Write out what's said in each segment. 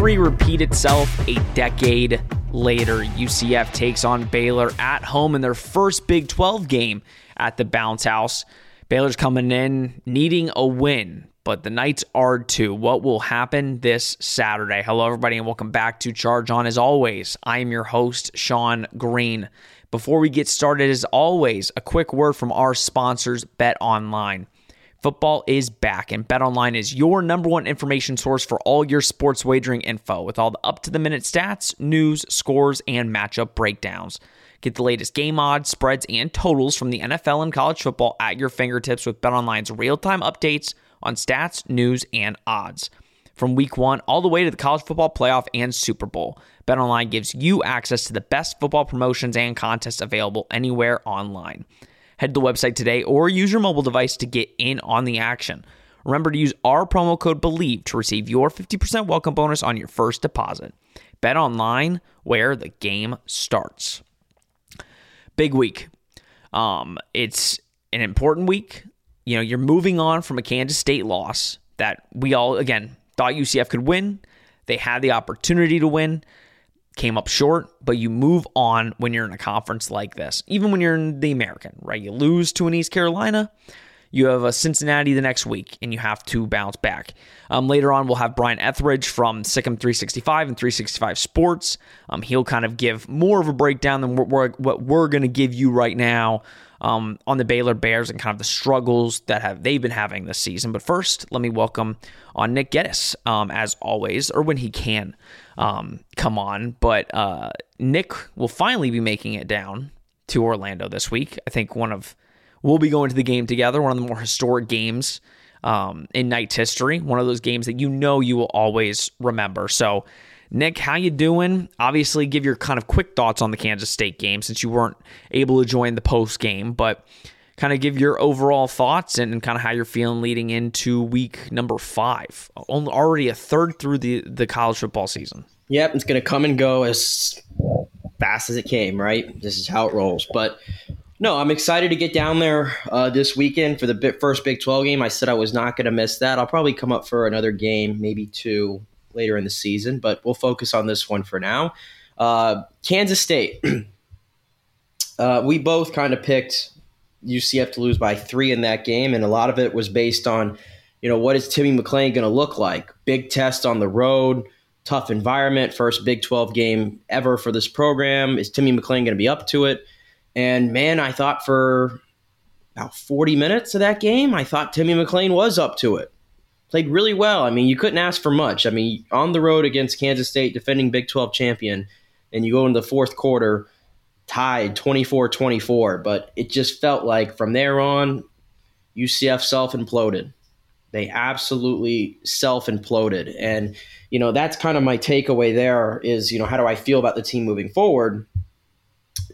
History repeat itself a decade later? UCF takes on Baylor at home in their first Big 12 game at the Bounce House. Baylor's coming in needing a win, but the Knights are too. What will happen this Saturday? Hello, everybody, and welcome back to Charge On. As always, I am your host, Sean Green. Before we get started, as always, a quick word from our sponsors, Bet Online. Football is back, and BetOnline is your number one information source for all your sports wagering info with all the up to the minute stats, news, scores, and matchup breakdowns. Get the latest game odds, spreads, and totals from the NFL and college football at your fingertips with BetOnline's real time updates on stats, news, and odds. From week one all the way to the college football playoff and Super Bowl, BetOnline gives you access to the best football promotions and contests available anywhere online. Head to the website today or use your mobile device to get in on the action. Remember to use our promo code BELIEVE to receive your 50% welcome bonus on your first deposit. Bet online where the game starts. Big week. Um, it's an important week. You know, you're moving on from a Kansas State loss that we all, again, thought UCF could win. They had the opportunity to win came up short, but you move on when you're in a conference like this. Even when you're in the American, right? You lose to an East Carolina, you have a Cincinnati the next week, and you have to bounce back. Um, later on, we'll have Brian Ethridge from SicEm 365 and 365 Sports. Um, he'll kind of give more of a breakdown than what we're, what we're going to give you right now um, on the Baylor Bears and kind of the struggles that have they've been having this season. But first, let me welcome on Nick Geddes, um, as always, or when he can um, come on. But uh, Nick will finally be making it down to Orlando this week. I think one of we'll be going to the game together, one of the more historic games um, in Knights history, one of those games that you know you will always remember. So Nick, how you doing? Obviously, give your kind of quick thoughts on the Kansas State game since you weren't able to join the post game, but kind of give your overall thoughts and kind of how you're feeling leading into week number five. Only Already a third through the the college football season. Yep, it's going to come and go as fast as it came. Right, this is how it rolls. But no, I'm excited to get down there uh, this weekend for the first Big 12 game. I said I was not going to miss that. I'll probably come up for another game, maybe two later in the season, but we'll focus on this one for now. Uh, Kansas State. uh, we both kind of picked UCF to lose by three in that game, and a lot of it was based on, you know, what is Timmy McClain going to look like? Big test on the road, tough environment, first Big 12 game ever for this program. Is Timmy McClain going to be up to it? And man, I thought for about 40 minutes of that game, I thought Timmy McClain was up to it played really well. I mean, you couldn't ask for much. I mean, on the road against Kansas State, defending Big 12 champion, and you go into the fourth quarter tied 24 24. But it just felt like from there on, UCF self imploded. They absolutely self imploded. And, you know, that's kind of my takeaway there is, you know, how do I feel about the team moving forward?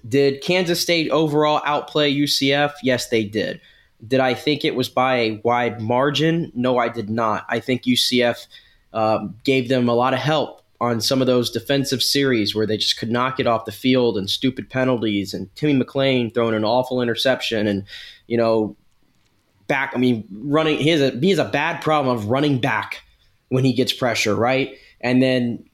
Did Kansas State overall outplay UCF? Yes, they did. Did I think it was by a wide margin? No, I did not. I think UCF um, gave them a lot of help on some of those defensive series where they just could not get off the field and stupid penalties and Timmy McClain throwing an awful interception and you know back I mean running he has a he has a bad problem of running back when he gets pressure right and then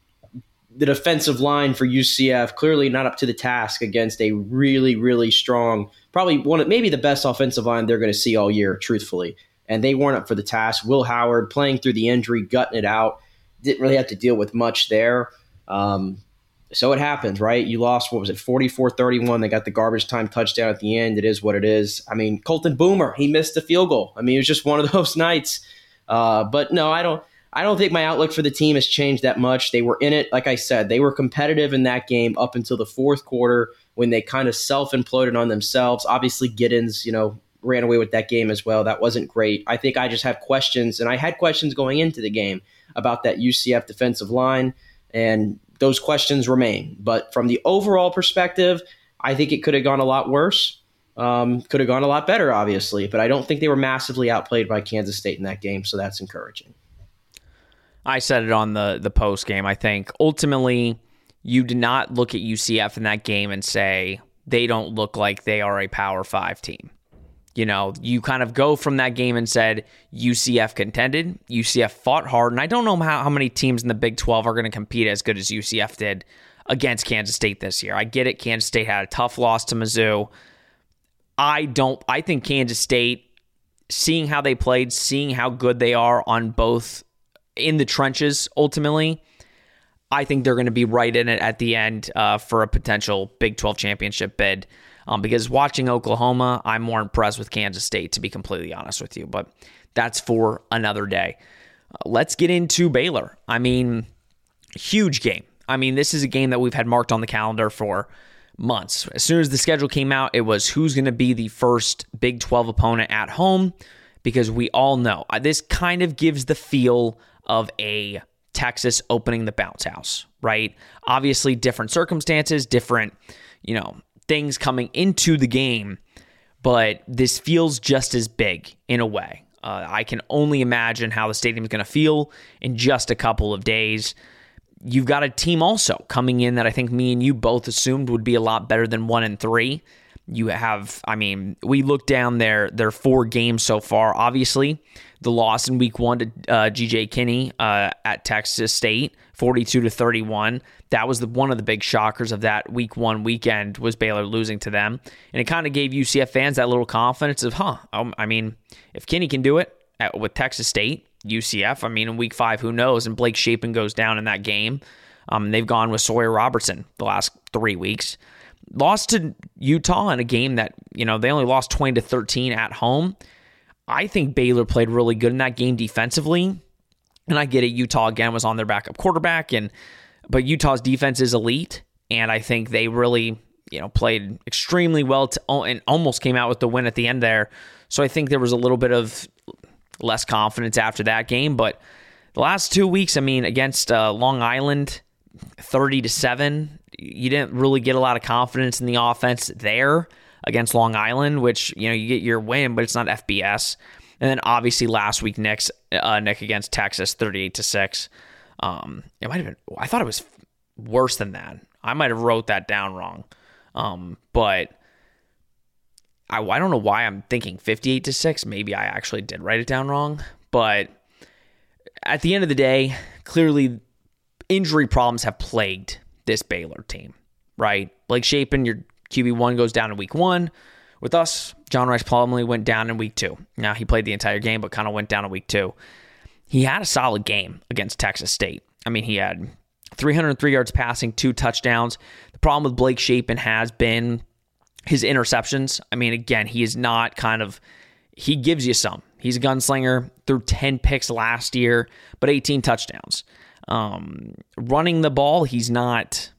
the defensive line for UCF clearly not up to the task against a really really strong probably one of maybe the best offensive line they're going to see all year, truthfully. And they weren't up for the task. Will Howard playing through the injury, gutting it out, didn't really have to deal with much there. Um, so it happens, right? You lost, what was it, 44 31. They got the garbage time touchdown at the end. It is what it is. I mean, Colton Boomer, he missed the field goal. I mean, it was just one of those nights. Uh, but no, I don't. I don't think my outlook for the team has changed that much. They were in it, like I said, they were competitive in that game up until the fourth quarter when they kind of self imploded on themselves. Obviously, Giddens, you know, ran away with that game as well. That wasn't great. I think I just have questions, and I had questions going into the game about that UCF defensive line. And those questions remain. But from the overall perspective, I think it could have gone a lot worse. Um, could have gone a lot better, obviously, but I don't think they were massively outplayed by Kansas State in that game, so that's encouraging. I said it on the the post game. I think ultimately you did not look at UCF in that game and say they don't look like they are a Power Five team. You know, you kind of go from that game and said UCF contended, UCF fought hard, and I don't know how, how many teams in the Big 12 are going to compete as good as UCF did against Kansas State this year. I get it. Kansas State had a tough loss to Mizzou. I don't, I think Kansas State, seeing how they played, seeing how good they are on both in the trenches ultimately, I think they're going to be right in it at the end uh, for a potential Big 12 championship bid. Um, because watching Oklahoma, I'm more impressed with Kansas State, to be completely honest with you. But that's for another day. Uh, let's get into Baylor. I mean, huge game. I mean, this is a game that we've had marked on the calendar for months. As soon as the schedule came out, it was who's going to be the first Big 12 opponent at home because we all know uh, this kind of gives the feel of a Texas opening the bounce house, right? Obviously, different circumstances, different, you know, things coming into the game, but this feels just as big in a way. Uh, I can only imagine how the stadium is going to feel in just a couple of days you've got a team also coming in that I think me and you both assumed would be a lot better than one and three. You have, I mean, we look down their their four games so far. Obviously, the loss in Week One to uh, GJ Kinne uh, at Texas State, forty two to thirty one. That was the one of the big shockers of that Week One weekend was Baylor losing to them, and it kind of gave UCF fans that little confidence of, huh? Um, I mean, if Kinne can do it at, with Texas State, UCF. I mean, in week five, who knows? And Blake Shapen goes down in that game. Um, they've gone with Sawyer Robertson the last three weeks. Lost to Utah in a game that, you know, they only lost 20 to 13 at home. I think Baylor played really good in that game defensively. And I get it. Utah again was on their backup quarterback, and but Utah's defense is elite, and I think they really, you know, played extremely well to, and almost came out with the win at the end there. So I think there was a little bit of less confidence after that game. But the last two weeks, I mean, against uh, Long Island, 30 to 7, you didn't really get a lot of confidence in the offense there against Long Island, which, you know, you get your win, but it's not FBS. And then obviously last week, Nick's, uh, Nick against Texas, 38 to 6. Um, it might have been, I thought it was worse than that. I might have wrote that down wrong. Um, but I, I don't know why I'm thinking 58 to 6. Maybe I actually did write it down wrong. But at the end of the day, clearly injury problems have plagued this Baylor team, right? Blake Shapen, your QB1 goes down in week one. With us, John Rhys Plumlee went down in week two. Now, he played the entire game, but kind of went down in week two. He had a solid game against Texas State. I mean, he had 303 yards passing, two touchdowns. The problem with Blake Shapen has been his interceptions. I mean, again, he is not kind of, he gives you some. He's a gunslinger, threw 10 picks last year, but 18 touchdowns. Um, running the ball, he's not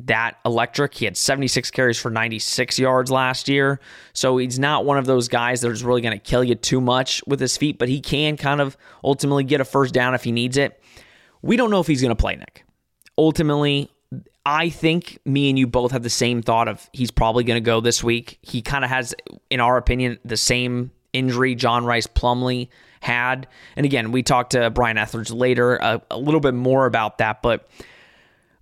that electric. He had 76 carries for 96 yards last year. So he's not one of those guys that is really going to kill you too much with his feet, but he can kind of ultimately get a first down if he needs it. We don't know if he's going to play, Nick. Ultimately, I think me and you both have the same thought of he's probably going to go this week. He kind of has, in our opinion, the same injury John Rhys Plumlee had. And again, we talked to Brian Ethridge later a, a little bit more about that, but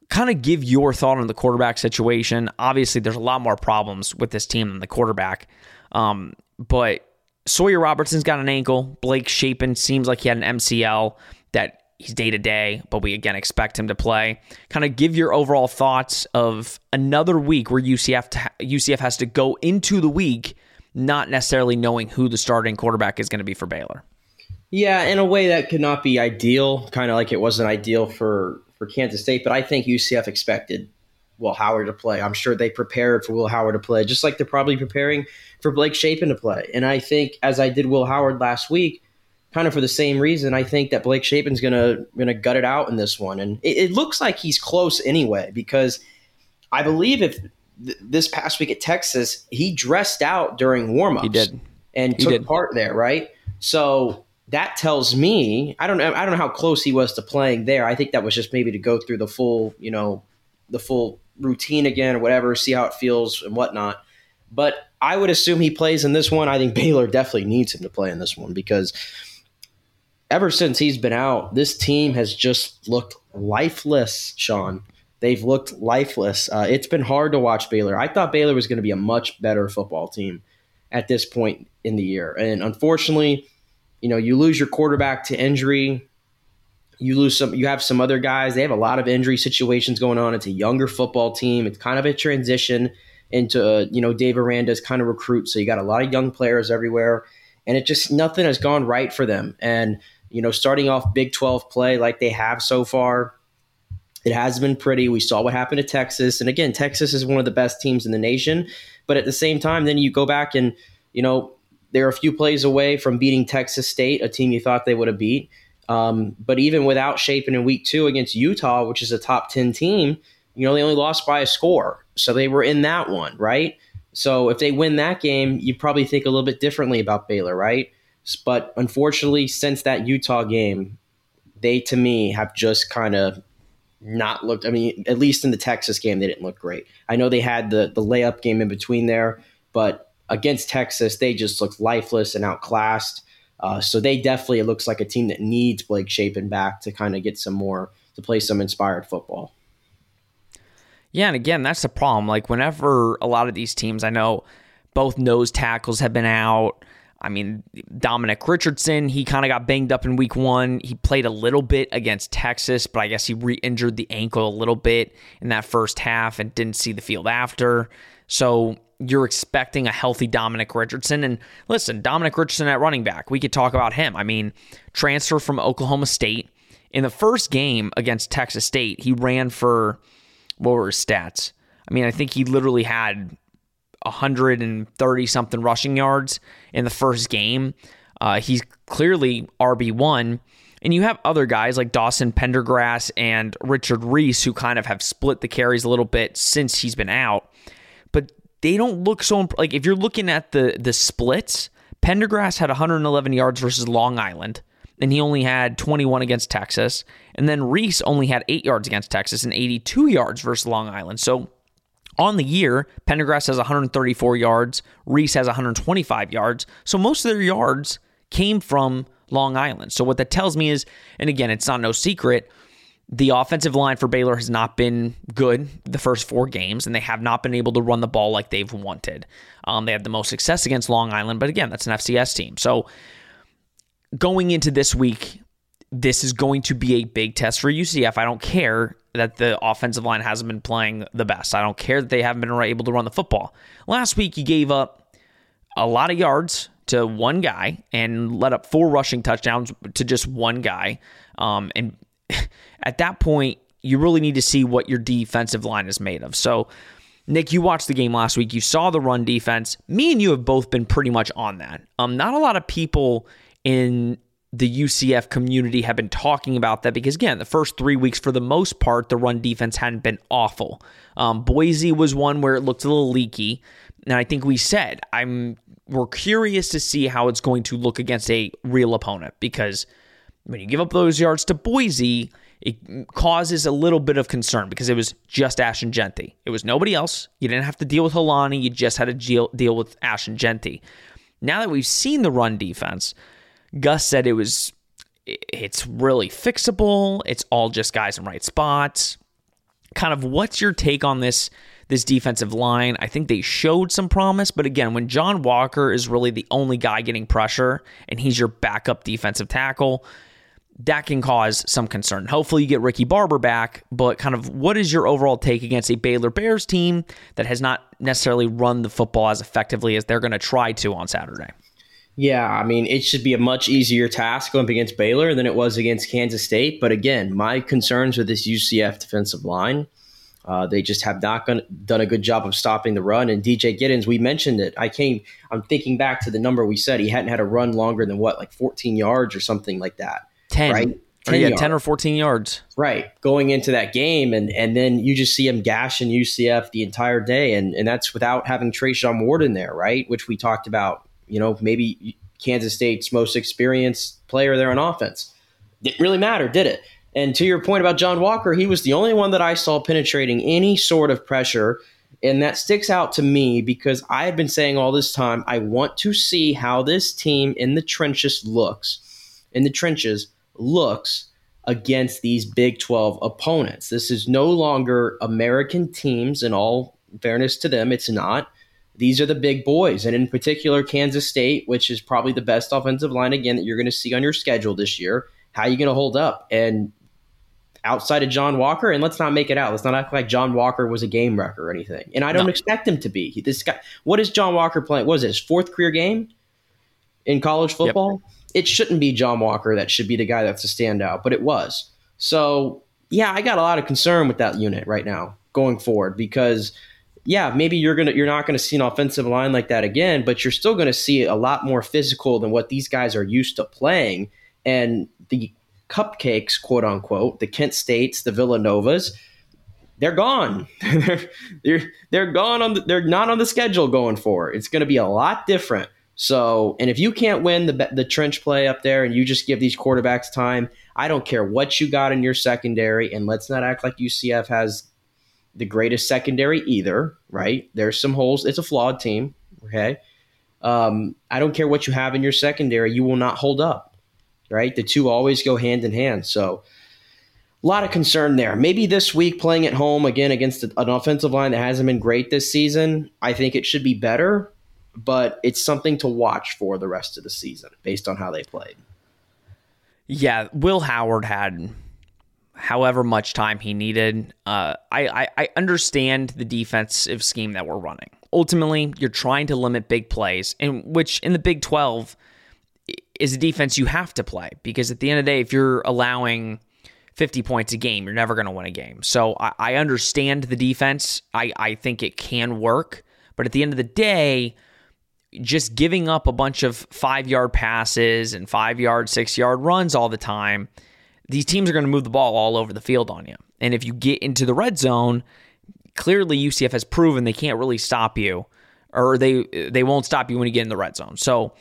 kind of give your thought on the quarterback situation. Obviously, there's a lot more problems with this team than the quarterback. Um, but Sawyer Robertson's got an ankle. Blake Shapen seems like he had an MCL that he's day to day, but we again expect him to play. Kind of give your overall thoughts of another week where UCF to, UCF has to go into the week not necessarily knowing who the starting quarterback is going to be for Baylor. Yeah, in a way that could not be ideal, kind of like it wasn't ideal for for Kansas State, but I think UCF expected Will Howard to play. I'm sure they prepared for Will Howard to play, just like they're probably preparing for Blake Shapen to play. And I think, as I did Will Howard last week, kind of for the same reason, I think that Blake Shapen's gonna gonna gut it out in this one, and it, it looks like he's close anyway because I believe if th- this past week at Texas he dressed out during warmups, he did, and he took did. part there, right? So that tells me I don't know I don't know how close he was to playing there. I think that was just maybe to go through the full you know the full routine again or whatever, see how it feels and whatnot. But I would assume he plays in this one. I think Baylor definitely needs him to play in this one because ever since he's been out, this team has just looked lifeless, Sean. They've looked lifeless. Uh, it's been hard to watch Baylor. I thought Baylor was going to be a much better football team at this point in the year. And unfortunately, you know, you lose your quarterback to injury. You lose some, you have some other guys. They have a lot of injury situations going on. It's a younger football team. It's kind of a transition into, uh, you know, Dave Aranda's kind of recruit. So you got a lot of young players everywhere. And it just, nothing has gone right for them. And, you know, starting off Big 12 play like they have so far, it has been pretty. We saw what happened to Texas. And again, Texas is one of the best teams in the nation. But at the same time, then you go back and, you know, they're a few plays away from beating Texas State, a team you thought they would have beat. Um, but even without Shapen in week two against Utah, which is a top 10 team, you know, they only lost by a score. So they were in that one, right? So if they win that game, you probably think a little bit differently about Baylor, right? But unfortunately, since that Utah game, they to me have just kind of not looked. I mean, at least in the Texas game, they didn't look great. I know they had the the layup game in between there, but against Texas, they just looked lifeless and outclassed. Uh, so they definitely it looks like a team that needs Blake Shapen back to kind of get some more to play some inspired football. Yeah, and again, that's the problem. Like whenever a lot of these teams, I know both nose tackles have been out. I mean, Dominic Richardson, he kind of got banged up in week one. He played a little bit against Texas, but I guess he re injured the ankle a little bit in that first half and didn't see the field after. So you're expecting a healthy Dominic Richardson. And listen, Dominic Richardson at running back, we could talk about him. I mean, transfer from Oklahoma State. In the first game against Texas State, he ran for what were his stats? I mean, I think he literally had 130 something rushing yards in the first game. Uh, he's clearly RB1. And you have other guys like Dawson Pendergrass and Richard Reese who kind of have split the carries a little bit since he's been out. They don't look so imp- like if you're looking at the the splits, Pendergrass had 111 yards versus Long Island, and he only had 21 against Texas. And then Reese only had eight yards against Texas and 82 yards versus Long Island. So on the year, Pendergrass has 134 yards, Reese has 125 yards. So most of their yards came from Long Island. So what that tells me is, and again, it's not no secret, the offensive line for Baylor has not been good the first four games, and they have not been able to run the ball like they've wanted. Um, they had the most success against Long Island, but again, that's an FCS team. So going into this week, this is going to be a big test for UCF. I don't care that the offensive line hasn't been playing the best. I don't care that they haven't been able to run the football. Last week, you gave up a lot of yards to one guy and let up four rushing touchdowns to just one guy. Um, and at that point, you really need to see what your defensive line is made of. So, Nick, you watched the game last week. You saw the run defense. Me and you have both been pretty much on that. Um, not a lot of people in the UCF community have been talking about that because, again, the first three weeks, for the most part, the run defense hadn't been awful. Um, Boise was one where it looked a little leaky. And I think we said, I'm we're curious to see how it's going to look against a real opponent because when you give up those yards to Boise, it causes a little bit of concern because it was just Ashton Jeanty. It was nobody else. You didn't have to deal with Holani. You just had to deal, deal with and Jeanty. Now that we've seen the run defense, Gus said it was it's really fixable. It's all just guys in right spots. Kind of what's your take on this this defensive line? I think they showed some promise, but again, when John Walker is really the only guy getting pressure and he's your backup defensive tackle, that can cause some concern. Hopefully, you get Ricky Barber back, but kind of what is your overall take against a Baylor Bears team that has not necessarily run the football as effectively as they're going to try to on Saturday? Yeah, I mean, it should be a much easier task going up against Baylor than it was against Kansas State. But again, my concerns with this UCF defensive line, uh, they just have not gone, done a good job of stopping the run. And DJ Giddens, we mentioned it. I came, I'm thinking back to the number we said. He hadn't had a run longer than what, like 14 yards or something like that. 10. Right? 10, yeah, 10 or 14 yards. Right. Going into that game. And, and then you just see him gashing UCF the entire day. And, and that's without having Treshaun Ward in there, right? Which we talked about you know, maybe Kansas State's most experienced player there on offense. Didn't really matter, did it? And to your point about John Walker, he was the only one that I saw penetrating any sort of pressure. And that sticks out to me because I have been saying all this time I want to see how this team in the trenches looks, in the trenches looks against these Big 12 opponents. This is no longer American teams, in all fairness to them, it's not. These are the big boys, and in particular, Kansas State, which is probably the best offensive line again that you're going to see on your schedule this year. How are you going to hold up? And outside of John Walker, and let's not make it out. Let's not act like John Walker was a game wrecker or anything. And I don't no. expect him to be. He, this guy, what is John Walker playing? What is it, his fourth career game in college football? Yep it shouldn't be John Walker that should be the guy that's a standout, but it was. So yeah, I got a lot of concern with that unit right now going forward because yeah, maybe you're gonna you're not gonna see an offensive line like that again, but you're still gonna see a lot more physical than what these guys are used to playing. And the cupcakes, quote unquote, the Kent States, the Villanovas, they're gone. they're, they're they're gone on the, they're not on the schedule going forward. It's going to be a lot different so, and if you can't win the the trench play up there and you just give these quarterbacks time, I don't care what you got in your secondary. And let's not act like UCF has the greatest secondary either, right? There's some holes. It's a flawed team, okay? Um, I don't care what you have in your secondary, you will not hold up, right? The two always go hand in hand. So, a lot of concern there. Maybe this week playing at home again against an offensive line that hasn't been great this season, I think it should be better but it's something to watch for the rest of the season based on how they played. Yeah, Will Howard had however much time he needed. Uh, I, I, I understand the defensive scheme that we're running. Ultimately, you're trying to limit big plays, and which in the Big Twelve is a defense you have to play because at the end of the day, if you're allowing 50 points a game, you're never going to win a game. So I, I understand the defense. I, I think it can work, but at the end of the day, just giving up a bunch of five yard passes and five yard, six yard runs all the time, these teams are going to move the ball all over the field on you. And if you get into the red zone, clearly UCF has proven they can't really stop you, or they they won't stop you when you get in the red zone. So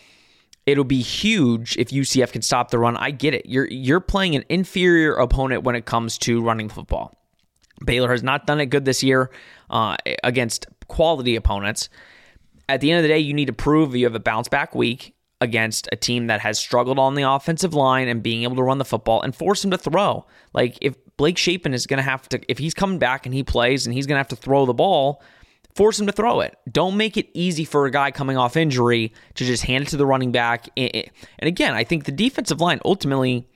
it'll be huge if UCF can stop the run. I get it. You're you're playing an inferior opponent when it comes to running football. Baylor has not done it good this year uh, against quality opponents at the end of the day, you need to prove you have a bounce back week against a team that has struggled on the offensive line and being able to run the football and force him to throw. Like if Blake Shapen is going to have to, if he's coming back and he plays and he's going to have to throw the ball, force him to throw it. Don't make it easy for a guy coming off injury to just hand it to the running back. And again, I think the defensive line ultimately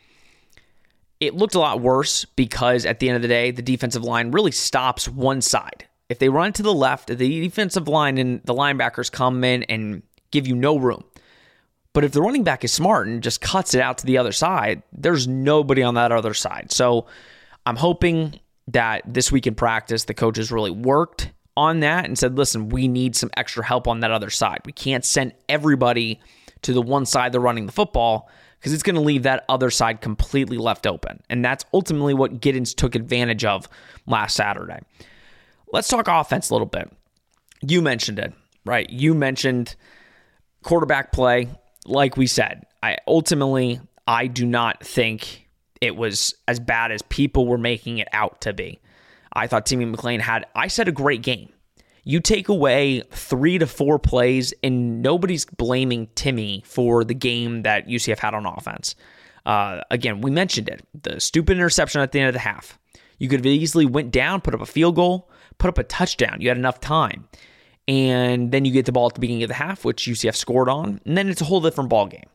it looked a lot worse because at the end of the day, the defensive line really stops one side. If they run to the left, the defensive line and the linebackers come in and give you no room. But if the running back is smart and just cuts it out to the other side, there's nobody on that other side. So I'm hoping that this week in practice, the coaches really worked on that and said, listen, we need some extra help on that other side. We can't send everybody to the one side they're running the football because it's going to leave that other side completely left open. And that's ultimately what Giddens took advantage of last Saturday. Let's talk offense a little bit. You mentioned it, right? You mentioned quarterback play. Like we said, I ultimately I do not think it was as bad as people were making it out to be. I thought Timmy McClain had I said a great game. You take away three to four plays, and nobody's blaming Timmy for the game that UCF had on offense. Uh, again, we mentioned it. The stupid interception at the end of the half. You could have easily went down, put up a field goal, put up a touchdown. You had enough time. And then you get the ball at the beginning of the half, which UCF scored on. And then it's a whole different ball game.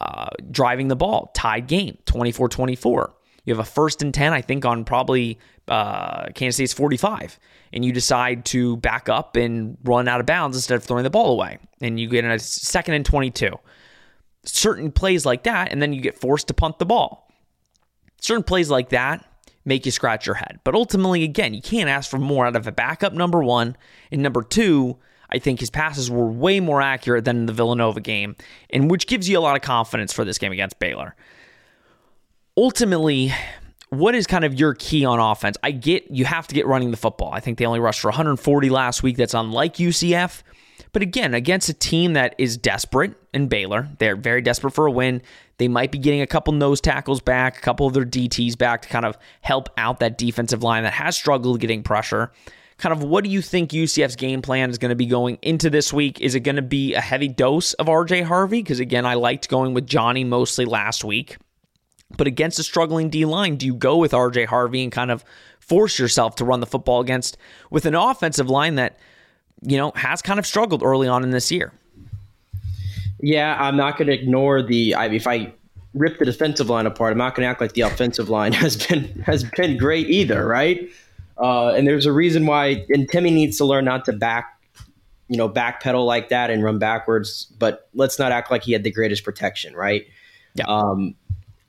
Uh, driving the ball, tied game, 24 24. You have a first and 10, I think, on probably uh, Kansas State's 45. And you decide to back up and run out of bounds instead of throwing the ball away. And you get a second and 22. Certain plays like that, and then you get forced to punt the ball. Certain plays like that make you scratch your head. But ultimately, again, you can't ask for more out of a backup, number one. And number two, I think his passes were way more accurate than in the Villanova game, and which gives you a lot of confidence for this game against Baylor. Ultimately, what is kind of your key on offense? I get you have to get running the football. I think they only rushed for 140 last week. That's unlike UCF. But again, against a team that is desperate in Baylor. They're very desperate for a win. They might be getting a couple nose tackles back, a couple of their DTs back to kind of help out that defensive line that has struggled getting pressure. Kind of what do you think UCF's game plan is going to be going into this week? Is it going to be a heavy dose of RJ Harvey? Because again, I liked going with Johnny mostly last week. But against a struggling D line, do you go with RJ Harvey and kind of force yourself to run the football against with an offensive line that, you know, has kind of struggled early on in this year? Yeah, I'm not going to ignore the. I, if I rip the defensive line apart, I'm not going to act like the offensive line has been has been great either, right? Uh, and there's a reason why. And Timmy needs to learn not to back, you know, backpedal like that and run backwards. But let's not act like he had the greatest protection, right? Yeah. Um,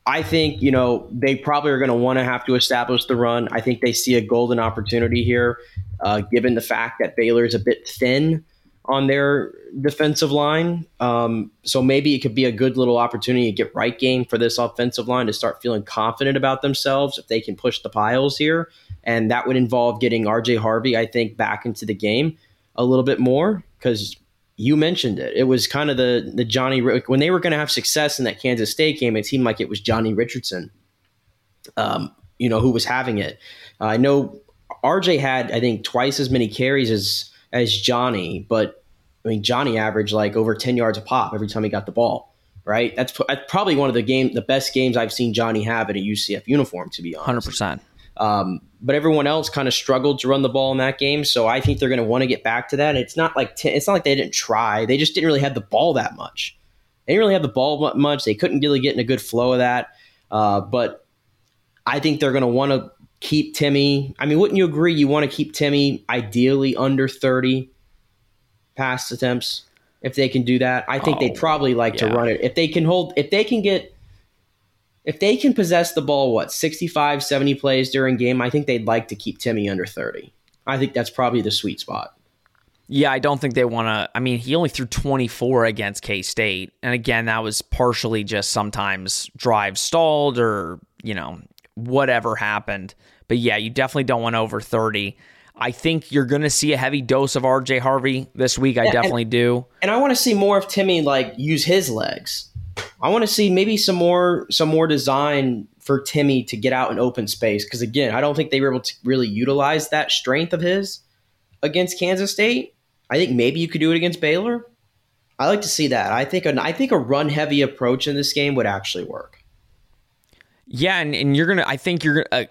I think you know they probably are going to want to have to establish the run. I think they see a golden opportunity here, uh, given the fact that Baylor is a bit thin on their defensive line. Um, so maybe it could be a good little opportunity to get right game for this offensive line to start feeling confident about themselves if they can push the piles here. And that would involve getting RJ Harvey, I think, back into the game a little bit more because you mentioned it. It was kind of the the Johnny when they were going to have success in that Kansas State game. It seemed like it was Johnny Richardson, um, you know, who was having it. Uh, I know RJ had I think twice as many carries as as Johnny, but I mean Johnny averaged like over ten yards a pop every time he got the ball. Right, that's, that's probably one of the game the best games I've seen Johnny have in a UCF uniform. To be honest, hundred percent. Um, but everyone else kind of struggled to run the ball in that game, so I think they're going to want to get back to that. And it's not like t- it's not like they didn't try; they just didn't really have the ball that much. They didn't really have the ball much. They couldn't really get in a good flow of that. Uh, but I think they're going to want to keep Timmy. I mean, wouldn't you agree? You want to keep Timmy ideally under 30 pass attempts if they can do that. I think oh, they'd probably like yeah. to run it. If they can hold, if they can get, if they can possess the ball, what, 65, 70 plays during game, I think they'd like to keep Timmy under 30. I think that's probably the sweet spot. Yeah, I don't think they want to. I mean, he only threw 24 against K State. And again, that was partially just sometimes drive stalled or, you know, whatever happened. But yeah, you definitely don't want over 30. I think you're going to see a heavy dose of RJ Harvey this week. I yeah, definitely and, do. And I want to see more of Timmy like use his legs. I want to see maybe some more some more design for Timmy to get out in open space because again, I don't think they were able to really utilize that strength of his against Kansas State. I think maybe you could do it against Baylor. I like to see that. I think an, I think a run heavy approach in this game would actually work. Yeah, and, and you're gonna. I think you're gonna. Uh,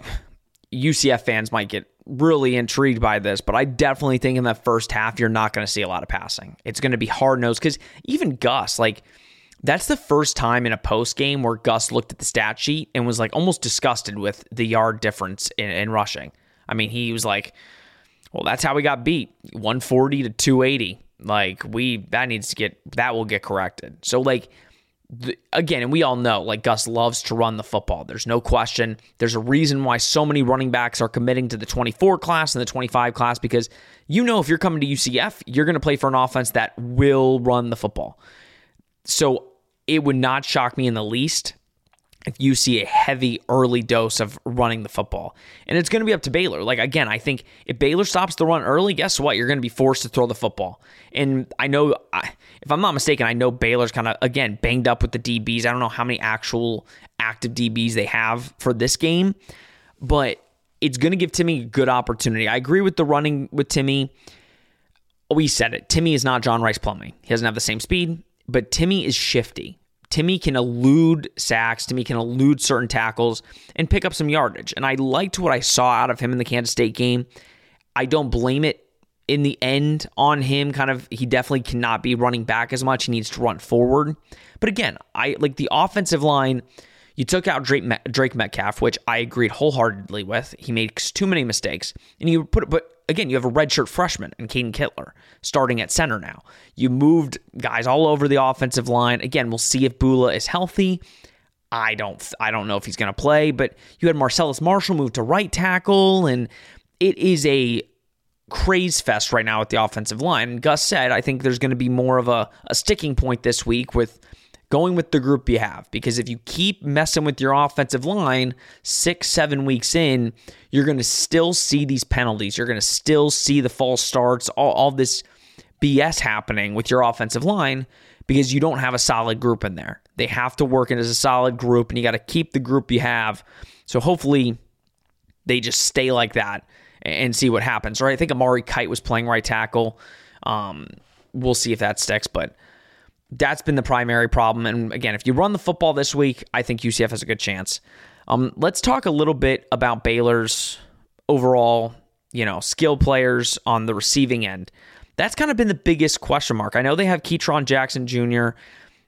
UCF fans might get really intrigued by this, but I definitely think in that first half you're not going to see a lot of passing. It's going to be hard nosed because even Gus, like that's the first time in a post game where Gus looked at the stat sheet and was like almost disgusted with the yard difference in, in rushing. I mean, he was like, "Well, that's how we got beat, 140 to 280." Like we that needs to get that will get corrected. So like the, again, and we all know, like Gus loves to run the football. There's no question. There's a reason why so many running backs are committing to the 24 class and the 25 class because you know if you're coming to UCF, you're going to play for an offense that will run the football. So it would not shock me in the least if you see a heavy early dose of running the football. And it's going to be up to Baylor. Like, again, I think if Baylor stops the run early, guess what? You're going to be forced to throw the football. And I know, if I'm not mistaken, I know Baylor's kind of, again, banged up with the DBs. I don't know how many actual active DBs they have for this game, but it's going to give Timmy a good opportunity. I agree with the running with Timmy. We said it. Timmy is not John Rhys Plumlee. He doesn't have the same speed, but Timmy is shifty. Timmy can elude sacks, Timmy can elude certain tackles and pick up some yardage. And I liked what I saw out of him in the Kansas State game. I don't blame it in the end on him. Kind of, he definitely cannot be running back as much. He needs to run forward. But again, I like the offensive line. You took out Drake, Drake Metcalf, which I agreed wholeheartedly with. He makes too many mistakes, and you put but again, you have a redshirt freshman and Caden Kittler starting at center now. You moved guys all over the offensive line. Again, we'll see if Bula is healthy. I don't I don't know if he's going to play, but you had Marcellus Marshall move to right tackle and it is a craze fest right now at the offensive line. Gus said, I think there's going to be more of a, a sticking point this week with going with the group you have. Because if you keep messing with your offensive line six, seven weeks in, you're going to still see these penalties. You're going to still see the false starts, all, all this BS happening with your offensive line because you don't have a solid group in there. They have to work in as a solid group, and you got to keep the group you have. So hopefully they just stay like that and see what happens. Right? I think Amari Kight was playing right tackle. Um, we'll see if that sticks, but that's been the primary problem. And again, if you run the football this week, I think UCF has a good chance. Um, let's talk a little bit about Baylor's overall, you know, skill players on the receiving end. That's kind of been the biggest question mark. I know they have Ketron Jackson Jr.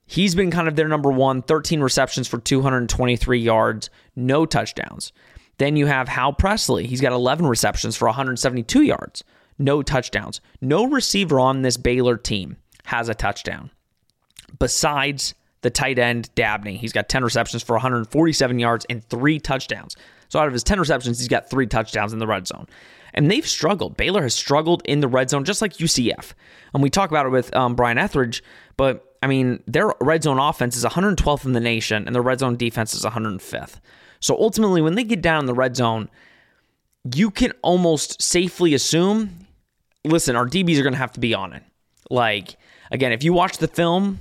He's been kind of their number one, 13 receptions for 223 yards, no touchdowns. Then you have Hal Presley. He's got 11 receptions for 172 yards, no touchdowns. No receiver on this Baylor team has a touchdown besides the tight end Dabney. He's got 10 receptions for 147 yards and three touchdowns. So out of his 10 receptions, he's got three touchdowns in the red zone. And they've struggled. Baylor has struggled in the red zone, just like UCF. And we talk about it with um, Brian Ethridge, but I mean, their red zone offense is 112th in the nation, and their red zone defense is 105th. So ultimately, when they get down in the red zone, you can almost safely assume listen, our DBs are going to have to be on it. Like, again, if you watch the film,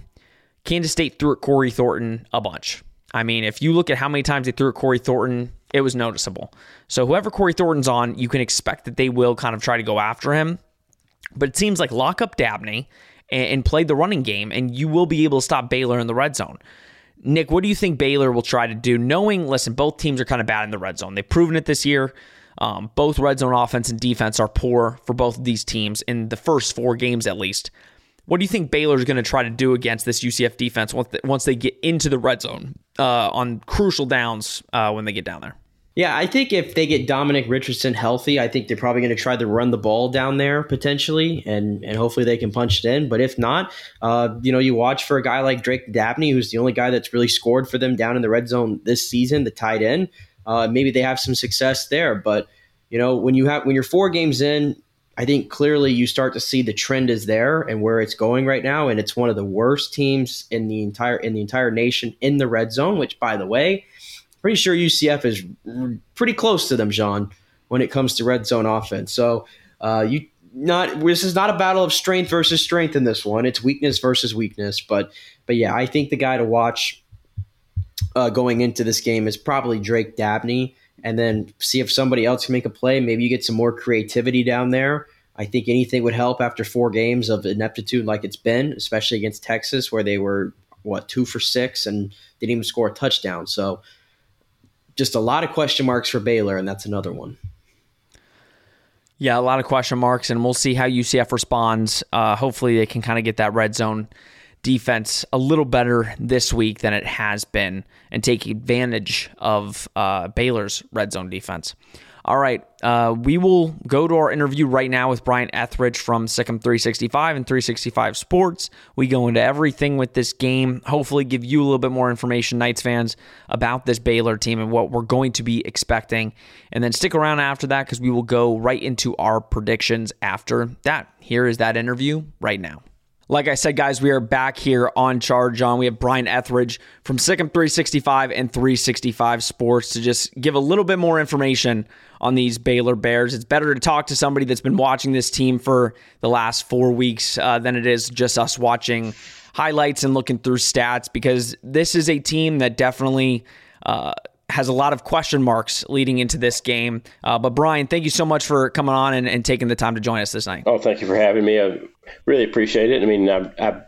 Kansas State threw at Corey Thornton a bunch. I mean, if you look at how many times they threw at Corey Thornton, it was noticeable. So whoever Corey Thornton's on, you can expect that they will kind of try to go after him. But it seems like lock up Dabney and, and play the running game, and you will be able to stop Baylor in the red zone. Nick, what do you think Baylor will try to do? Knowing, listen, both teams are kind of bad in the red zone. They've proven it this year. Um, both red zone offense and defense are poor for both of these teams in the first four games, at least. What do you think Baylor's going to try to do against this UCF defense once they, once they get into the red zone uh, on crucial downs uh, when they get down there? Yeah, I think if they get Dominic Richardson healthy, I think they're probably going to try to run the ball down there potentially, and and hopefully they can punch it in. But if not, uh, you know, you watch for a guy like Drake Dabney, who's the only guy that's really scored for them down in the red zone this season, the tight end. Uh, maybe they have some success there, but you know, when you have when you're four games in, I think clearly you start to see the trend is there and where it's going right now, and it's one of the worst teams in the entire in the entire nation in the red zone. Which, by the way, pretty sure UCF is pretty close to them, John, when it comes to red zone offense. So uh, you not this is not a battle of strength versus strength in this one. It's weakness versus weakness. But but yeah, I think the guy to watch uh, going into this game is probably Drake Dabney and then see if somebody else can make a play. Maybe you get some more creativity down there. I think anything would help after four games of ineptitude like it's been, especially against Texas, where they were what two for six and didn't even score a touchdown. So just a lot of question marks for Baylor, and that's another one. Yeah, a lot of question marks, and we'll see how UCF responds. Uh, hopefully, they can kind of get that red zone defense a little better this week than it has been and take advantage of uh, Baylor's red zone defense. All right, uh, we will go to our interview right now with Brian Ethridge from SicEm 365 and 365 Sports. We go into everything with this game, hopefully, give you a little bit more information, Knights fans, about this Baylor team and what we're going to be expecting. And then stick around after that because we will go right into our predictions after that. Here is that interview right now. Like I said, guys, we are back here on Charge On. We have Brian Ethridge from SicEm 365 and 365 Sports to just give a little bit more information on these Baylor Bears. It's better to talk to somebody that's been watching this team for the last four weeks uh, than it is just us watching highlights and looking through stats because this is a team that definitely. Uh, has a lot of question marks leading into this game. Uh, but Brian, thank you so much for coming on and, and, taking the time to join us this night. Oh, thank you for having me. I really appreciate it. I mean, I, I,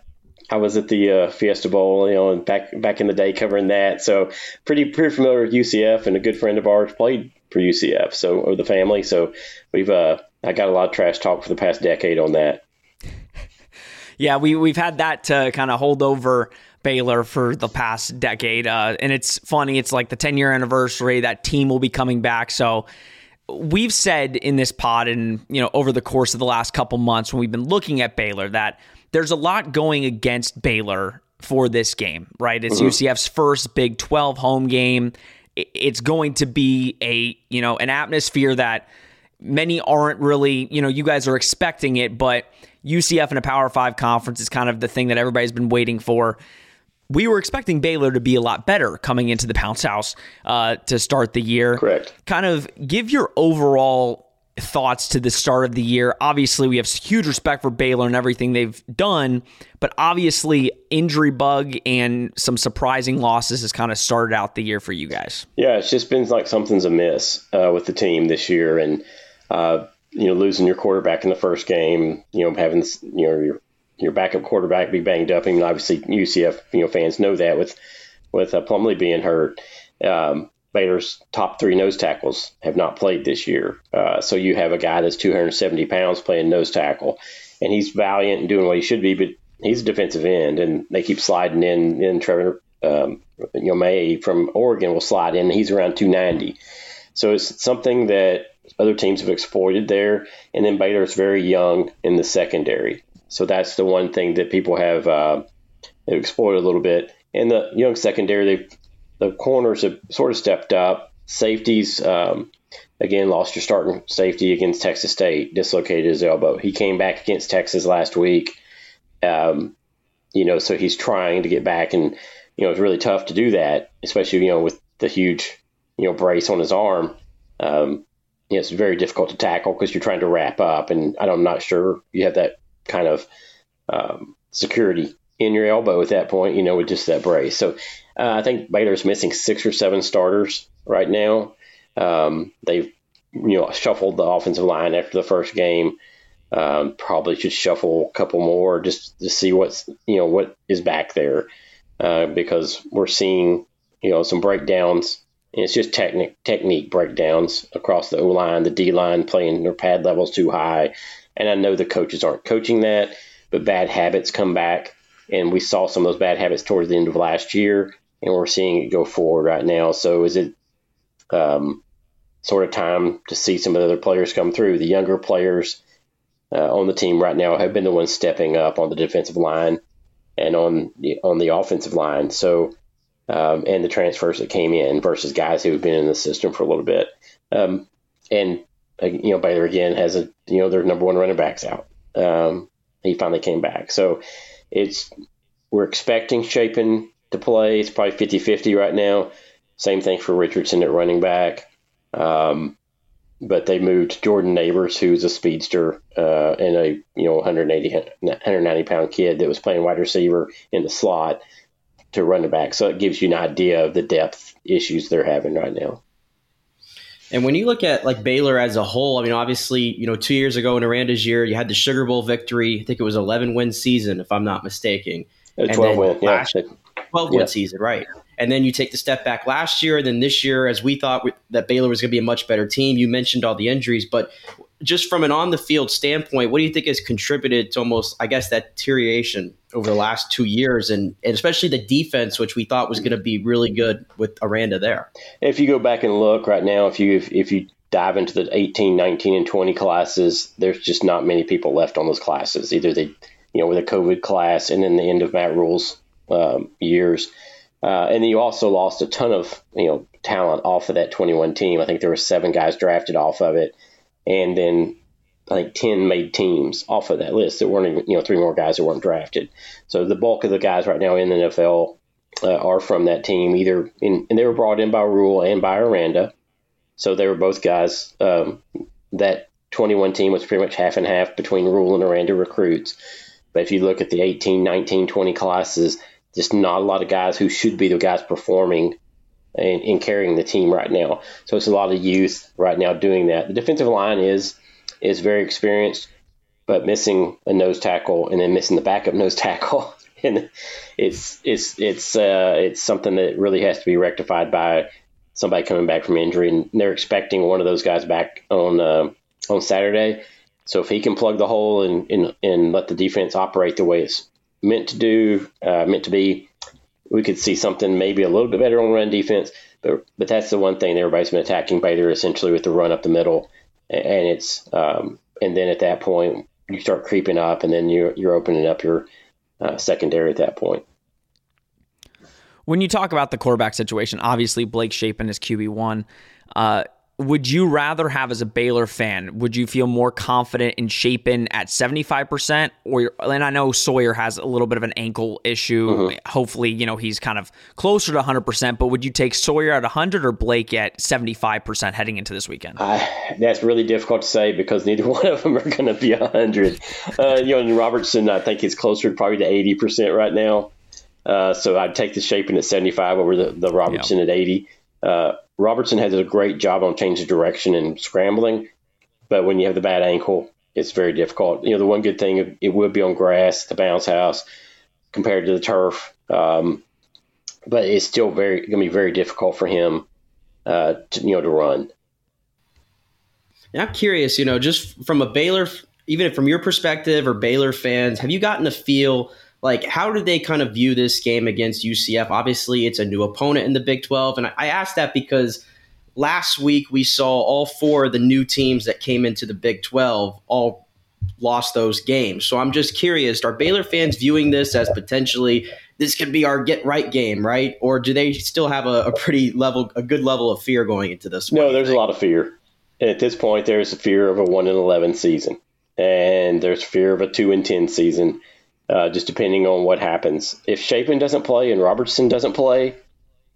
I was at the uh, Fiesta Bowl, you know, and back back in the day covering that, so pretty pretty familiar with UCF. And a good friend of ours played for UCF, so or the family. So we've uh, I got a lot of trash talk for the past decade on that. yeah, we we've had that to kind of hold over Baylor for the past decade. Uh, and it's funny, it's like the 10 year anniversary. That team will be coming back. So we've said in this pod and, you know, over the course of the last couple months when we've been looking at Baylor that there's a lot going against Baylor for this game, right? It's mm-hmm. UCF's first Big 12 home game. It's going to be a, you know, an atmosphere that many aren't really, you know, you guys are expecting it, but UCF in a Power Five conference is kind of the thing that everybody's been waiting for we were expecting Baylor to be a lot better coming into the Bounce House uh, to start the year. Correct. Kind of give your overall thoughts to the start of the year. Obviously, we have huge respect for Baylor and everything they've done, but obviously, injury bug and some surprising losses has kind of started out the year for you guys. Yeah, it's just been like something's amiss uh, with the team this year, and uh, you know, losing your quarterback in the first game, you know, having you know your your backup quarterback be banged up. I mean, obviously UCF you know fans know that with with uh, Plumlee being hurt. Um, Baylor's top three nose tackles have not played this year. Uh, so you have a guy that's 270 pounds playing nose tackle, and he's valiant and doing what he should be, but he's a defensive end, and they keep sliding in. In Trevor, um, you know, May from Oregon will slide in. He's around 290. So it's something that other teams have exploited there. And then Baylor's very young in the secondary. So that's the one thing that people have uh, exploited a little bit. And the young secondary, the corners have sort of stepped up. Safeties, um, again, lost your starting safety against Texas State, dislocated his elbow. He came back against Texas last week. Um, you know, so he's trying to get back, and you know, it's really tough to do that, especially you know with the huge you know brace on his arm. Um, you know, it's very difficult to tackle because you're trying to wrap up, and I'm not sure you have that kind of um, security in your elbow at that point. You know, with just that brace. So uh, I think Baylor's missing six or seven starters right now. Um, they've you know shuffled the offensive line after the first game. Um, probably should shuffle a couple more just to see what's you know what is back there uh, because we're seeing you know some breakdowns. And it's just technique technique breakdowns across the O line, the D line playing their pad levels too high, and I know the coaches aren't coaching that, but bad habits come back, and we saw some of those bad habits towards the end of last year and we're seeing it go forward right now. So is it um, sort of time to see some of the other players come through? The younger players uh, on the team right now have been the ones stepping up on the defensive line and on the on the offensive line. So um, and the transfers that came in versus guys who have been in the system for a little bit. Um, and you know Baylor again has a you know their number one running backs out. Um, he finally came back, so it's we're expecting Shapen to play. It's probably 50 50 right now. Same thing for Richardson at running back. Um, but they moved Jordan Neighbors, who's a speedster uh, and a you know 180 190 pound kid that was playing wide receiver in the slot to running back. So it gives you an idea of the depth issues they're having right now. And when you look at like Baylor as a whole, I mean, obviously, you know, two years ago in Aranda's year, you had the Sugar Bowl victory. I think it was 11 win season, if I'm not mistaken. 12 win, yeah. 12 win season, right? And then you take the step back last year, and then this year, as we thought that Baylor was going to be a much better team. You mentioned all the injuries, but just from an on the field standpoint, what do you think has contributed to almost, I guess, that deterioration over the last two years, and, and especially the defense, which we thought was going to be really good with Aranda there? If you go back and look right now, if you if, if you dive into the 18, 19, and 20 classes, there's just not many people left on those classes. Either they, you know, with a COVID class and then the end of Matt Rhule's um, years. Uh, and then you also lost a ton of you know talent off of that 21 team. I think there were seven guys drafted off of it, and then I think 10 made teams off of that list. There weren't even, you know three more guys that weren't drafted. So the bulk of the guys right now in the NFL uh, are from that team, either in and they were brought in by Rhule and by Aranda. So they were both guys. Um, that 21 team was pretty much half and half between Rhule and Aranda recruits. But if you look at the 18, 19, 20 classes, just not a lot of guys who should be the guys performing and, and, carrying the team right now. So it's a lot of youth right now doing that. The defensive line is is very experienced, but missing a nose tackle and then missing the backup nose tackle, and it's it's it's uh, it's something that really has to be rectified by somebody coming back from injury, and they're expecting one of those guys back on uh, on Saturday. So if he can plug the hole and, and, and let the defense operate the way it's meant to do, uh, meant to be, we could see something maybe a little bit better on run defense. But but that's the one thing everybody's been attacking Baylor essentially with the run up the middle, and it's um, and then at that point you start creeping up, and then you're you're opening up your uh, secondary at that point. When you talk about the quarterback situation, obviously Blake Shapen is QB one. Uh, would you rather have as a Baylor fan? Would you feel more confident in Shapen at 75% or and I know Sawyer has a little bit of an ankle issue. Mm-hmm. Hopefully, you know, he's kind of closer to 100%, but would you take Sawyer at 100 or Blake at 75% heading into this weekend? Uh, that's really difficult to say because neither one of them are going to be 100. Uh, you know, and Robertson I think is closer probably to 80% right now. Uh, so I'd take the Shapen at 75 over the, the Robertson at 80. Uh, Robertson has a great job on changing direction and scrambling, but when you have the bad ankle, it's very difficult. You know, the one good thing it would be on grass, the bounce house, compared to the turf, um, but it's still very going to be very difficult for him, uh, to, you know, to run. I'm curious, you know, just from a Baylor, even from your perspective or Baylor fans, have you gotten a feel? Like how do they kind of view this game against UCF? Obviously, it's a new opponent in the Big 12, and I asked that because last week we saw all four of the new teams that came into the Big 12 all lost those games. So I'm just curious, are Baylor fans viewing this as potentially this could be our get right game, right? Or do they still have a, a pretty level, a good level of fear going into this? No, there's a lot of fear. At this point, there's a fear of a one in eleven season, and there's fear of a two in ten season uh, just depending on what happens. If Shapen doesn't play and Robertson doesn't play,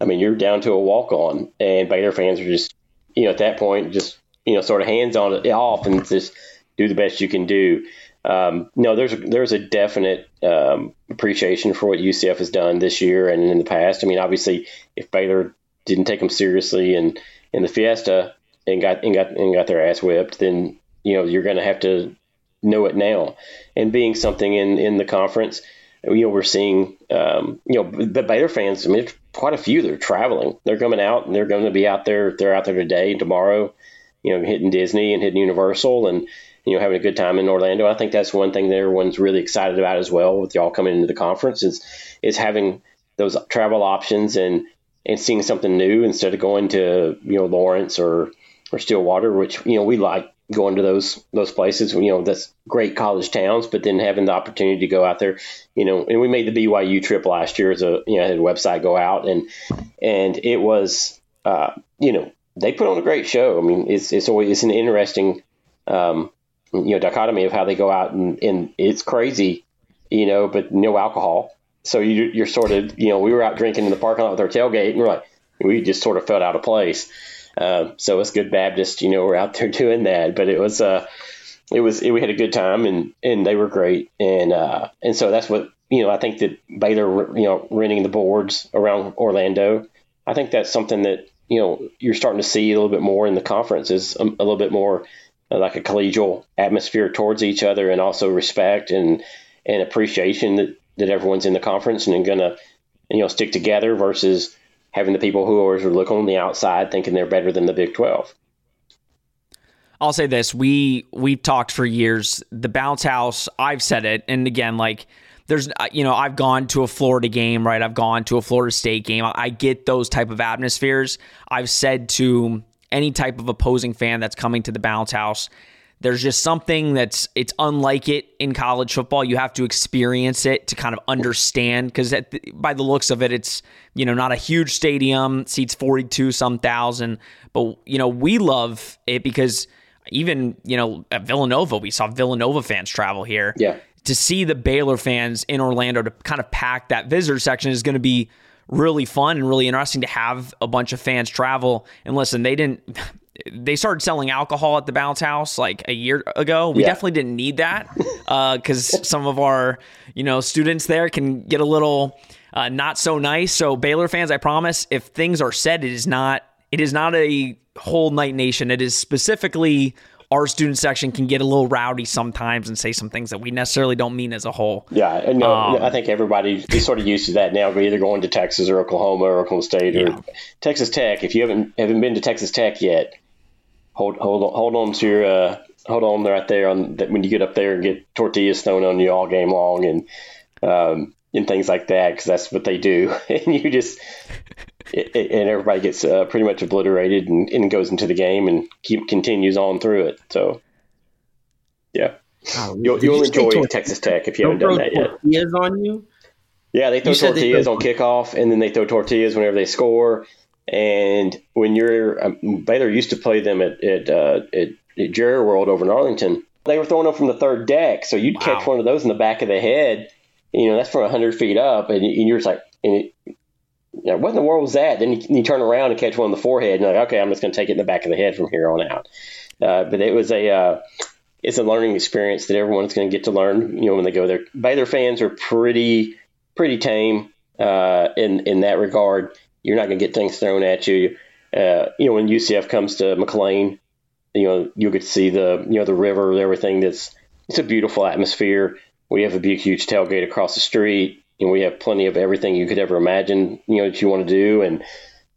I mean, you're down to a walk on, and Baylor fans are just, you know, at that point, just, you know, sort of hands on it off and just do the best you can do. Um, no, there's there's a definite um, appreciation for what UCF has done this year and in the past. I mean, obviously, if Baylor didn't take them seriously and in the Fiesta and got and got and got their ass whipped, then you know you're going to have to know it now. And being something in, in the conference, you know, we're seeing, um, you know, the Baylor fans, I mean, quite a few that are traveling. They're coming out and they're going to be out there. They're out there today and tomorrow, you know, hitting Disney and hitting Universal and, you know, having a good time in Orlando. I think that's one thing that everyone's really excited about as well with y'all coming into the conference is, is having those travel options and, and seeing something new instead of going to, you know, Lawrence or, or Stillwater, which, you know, we like going to those those places. You know, that's great college towns, but then having the opportunity to go out there, you know, and we made the BYU trip last year as a you know I had a website go out and and it was uh, you know they put on a great show. I mean, it's it's always it's an interesting um, you know dichotomy of how they go out and and it's crazy, you know, but no alcohol. So you, you're sort of you know we were out drinking in the parking lot with our tailgate and we're like we just sort of felt out of place. Uh, so us good Baptist, you know, we're out there doing that. But it was, uh, it was, it, we had a good time and, and they were great. And, uh, and so that's what, you know, I think that Baylor, you know, renting the boards around Orlando, I think that's something that, you know, you're starting to see a little bit more in the conference is a, a little bit more like a collegial atmosphere towards each other and also respect and, and appreciation that, that everyone's in the conference and going to, you know, stick together versus, having the people who always look on the outside thinking they're better than the Big 12. I'll say this: we we've talked for years. The bounce house. I've said it, and again, like there's uh, you know I've gone to a Florida game, right? I've gone to a Florida State game. I get those type of atmospheres. I've said to any type of opposing fan that's coming to the bounce house, there's just something that's it's unlike it in college football. You have to experience it to kind of understand because by the looks of it, it's you know not a huge stadium, seats forty two some thousand, but you know we love it because even you know at Villanova, we saw Villanova fans travel here. Yeah. To see the Baylor fans in Orlando to kind of pack that visitor section is going to be really fun and really interesting to have a bunch of fans travel. And listen, they didn't they started selling alcohol at the bounce house like a year ago. We yeah. definitely didn't need that because uh, some of our you know students there can get a little uh, not so nice. So Baylor fans, I promise, if things are said, it is not it is not a whole Knight Nation. It is specifically our student section can get a little rowdy sometimes and say some things that we necessarily don't mean as a whole. Yeah, no, um, I think everybody is sort of used to that now. We're either going to Texas or Oklahoma or Oklahoma State or yeah. Texas Tech. If you haven't haven't been to Texas Tech yet, hold hold on, hold on to your uh, hold on right there on that when you get up there and get tortillas thrown on you all game long and um, and things like that because that's what they do. And you just it, it, and everybody gets uh, pretty much obliterated and, and, goes into the game and keep continues on through it. So yeah. Oh, you'll, you'll enjoy tor- Texas Tech if you haven't done that yet. tortillas on you? Yeah they throw tortillas they throw- on kickoff and then they throw tortillas whenever they score And when you're um, Baylor used to play them at at, uh, at, at Jerry World over in Arlington, they were throwing them from the third deck, so you'd wow. catch one of those in the back of the head. You know, that's from hundred feet up, and, you're just like, and it, you know, what in the world was that? Then you, you, turn around and catch one in the forehead, and you're like, okay, I'm just going to take it in the back of the head from here on out. Uh, but it was a uh, it's a learning experience that everyone's going to get to learn. You know, when they go there, Baylor fans are pretty pretty tame uh, in in that regard. You're not going to get things thrown at you. Uh, you know, when UCF comes to McLane, you know get to see the you know the river, and everything. That's it's a beautiful atmosphere. We have a big, huge tailgate across the street, and we have plenty of everything you could ever imagine. You know that you want to do, and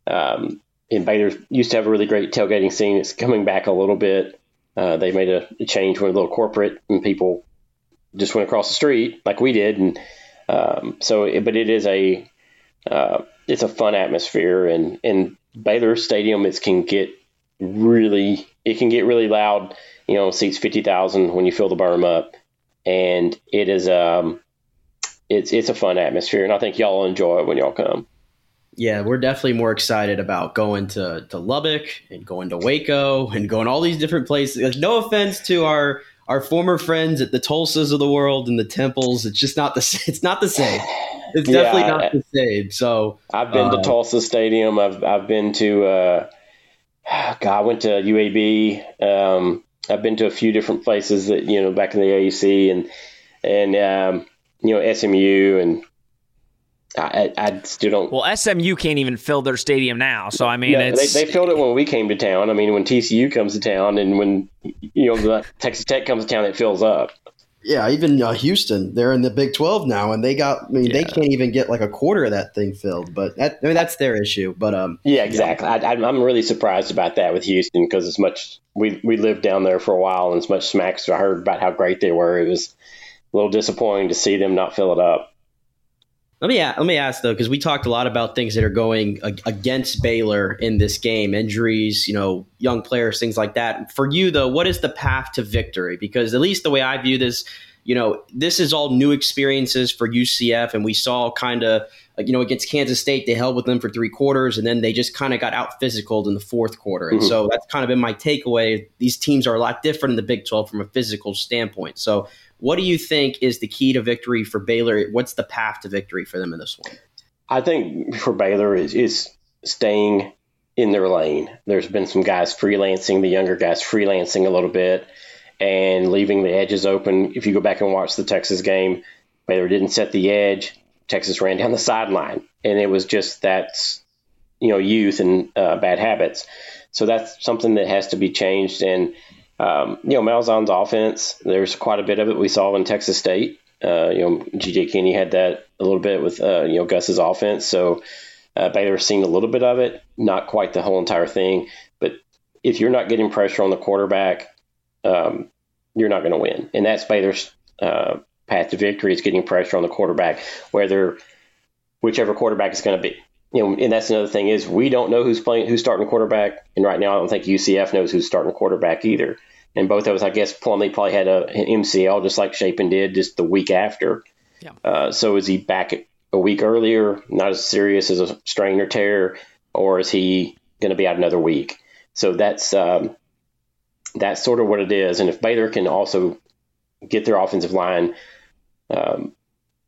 um, and Baylor used to have a really great tailgating scene. It's coming back a little bit. Uh, they made a, change, went a little corporate, and people just went across the street like we did, and um, so. But it is a uh, it's a fun atmosphere, and and Baylor Stadium it can get really it can get really loud. You know, seats fifty thousand when you fill the berm up, and it is um it's it's a fun atmosphere, and I think y'all enjoy it when y'all come. Yeah, we're definitely more excited about going to, to Lubbock and going to Waco and going all these different places. Like, no offense to our our former friends at the Tulsas of the world and the temples. It's just not the it's not the same. It's definitely yeah, not the same. So I've been uh, to Tulsa Stadium. I've I've been to uh, God, I went to UAB. Um, I've been to a few different places that you know back in the AUC and and um, you know SMU and I, I, still don't. Well, SMU can't even fill their stadium now, so I mean, they, they, filled it when we came to town. I mean, when TCU comes to town, and when you know the Texas Tech comes to town, it fills up. Yeah, even uh, Houston, they're in the Big Twelve now, and they got. I mean, yeah. they can't even get like a quarter of that thing filled. But that, I mean, that's their issue. But um, yeah, exactly. Yeah. I, am really surprised about that with Houston because as much we we lived down there for a while, and as much smacks I heard about how great they were, it was a little disappointing to see them not fill it up. Let me let me ask though, because we talked a lot about things that are going against Baylor in this game, injuries, you know, young players, things like that. For you though, what is the path to victory? Because at least the way I view this, you know, this is all new experiences for UCF, and we saw kind of, you know, against Kansas State, they held with them for three quarters, and then they just kind of got out physical in the fourth quarter. And mm-hmm. so that's kind of been my takeaway. These teams are a lot different in the Big 12 from a physical standpoint. So what do you think is the key to victory for Baylor? What's the path to victory for them in this one? I think for Baylor is, is staying in their lane. There's been some guys freelancing, the younger guys freelancing a little bit and leaving the edges open. If you go back and watch the Texas game, Baylor didn't set the edge. Texas ran down the sideline, and it was just that's you know youth and uh, bad habits. So that's something that has to be changed. And um, you know, Malzahn's offense, there's quite a bit of it we saw in Texas State. Uh, you know, GJ Kinne had that a little bit with, uh, you know, Gus's offense. So uh, Baylor's seen a little bit of it, not quite the whole entire thing. But if you're not getting pressure on the quarterback, um, you're not going to win. And that's Baylor's uh, path to victory is getting pressure on the quarterback, whether whichever quarterback is going to be you know, and that's another thing is we don't know who's playing, who's starting quarterback, and right now I don't think UCF knows who's starting quarterback either. And both of us, I guess, Plumlee probably had a, an MCL just like Shapen did just the week after. Yeah. Uh, so is he back a week earlier, not as serious as a strain or tear, or is he going to be out another week? So that's um, that's sort of what it is. And if Baylor can also get their offensive line um,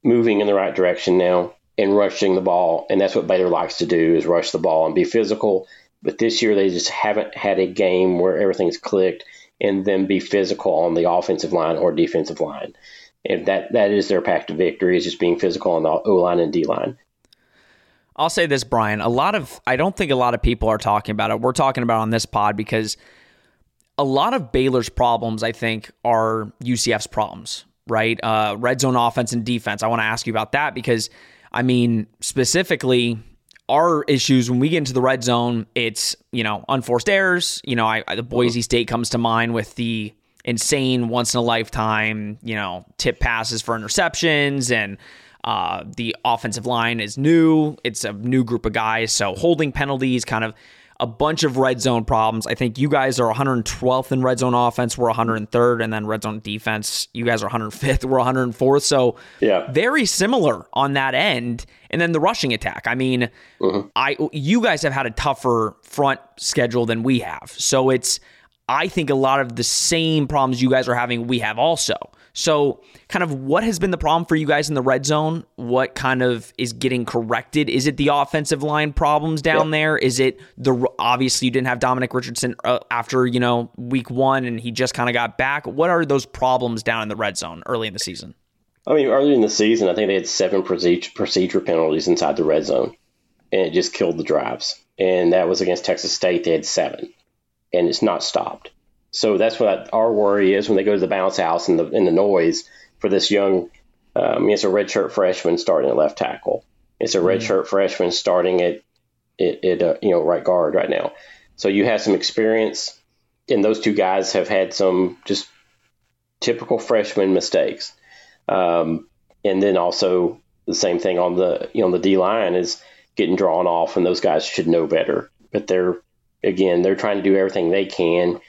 moving in the right direction now, and rushing the ball, and that's what Baylor likes to do is rush the ball and be physical. But this year they just haven't had a game where everything's clicked and then be physical on the offensive line or defensive line. And that that is their path to victory is just being physical on the O line and D line. I'll say this, Brian. A lot of I don't think a lot of people are talking about it. We're talking about on this pod because a lot of Baylor's problems, I think, are UCF's problems, right? Uh, red zone offense and defense. I want to ask you about that because I mean, specifically, our issues when we get into the red zone, it's, you know, unforced errors. You know, I, I, the Boise State comes to mind with the insane once in a lifetime, you know, tip passes for interceptions and uh, the offensive line is new. It's a new group of guys. So holding penalties, kind of a bunch of red zone problems. I think you guys are 112th in red zone offense. We're 103rd, and then red zone defense. You guys are 105th. We're 104th. So yeah, very similar on that end. And then the rushing attack. I mean, mm-hmm. I you guys have had a tougher front schedule than we have. So it's I think a lot of the same problems you guys are having, we have also. So, kind of what has been the problem for you guys in the red zone? What kind of is getting corrected? Is it the offensive line problems down there? Is it the obviously you didn't have Dominic Richardson uh, after, you know, week 1 and he just kind of got back. What are those problems down in the red zone early in the season? I mean, early in the season, I think they had seven procedure penalties inside the red zone, and it just killed the drives. And that was against Texas State. They had seven, and it's not stopped. So that's what our worry is when they go to the bounce house and the in the noise for this young. Um, it's a redshirt freshman starting at left tackle. It's a redshirt mm-hmm. freshman starting at at, at uh, you know right guard right now. So you have some experience, and those two guys have had some just typical freshman mistakes. Um, and then also the same thing on the you know the D line is getting drawn off, and those guys should know better. But they're again they're trying to do everything they can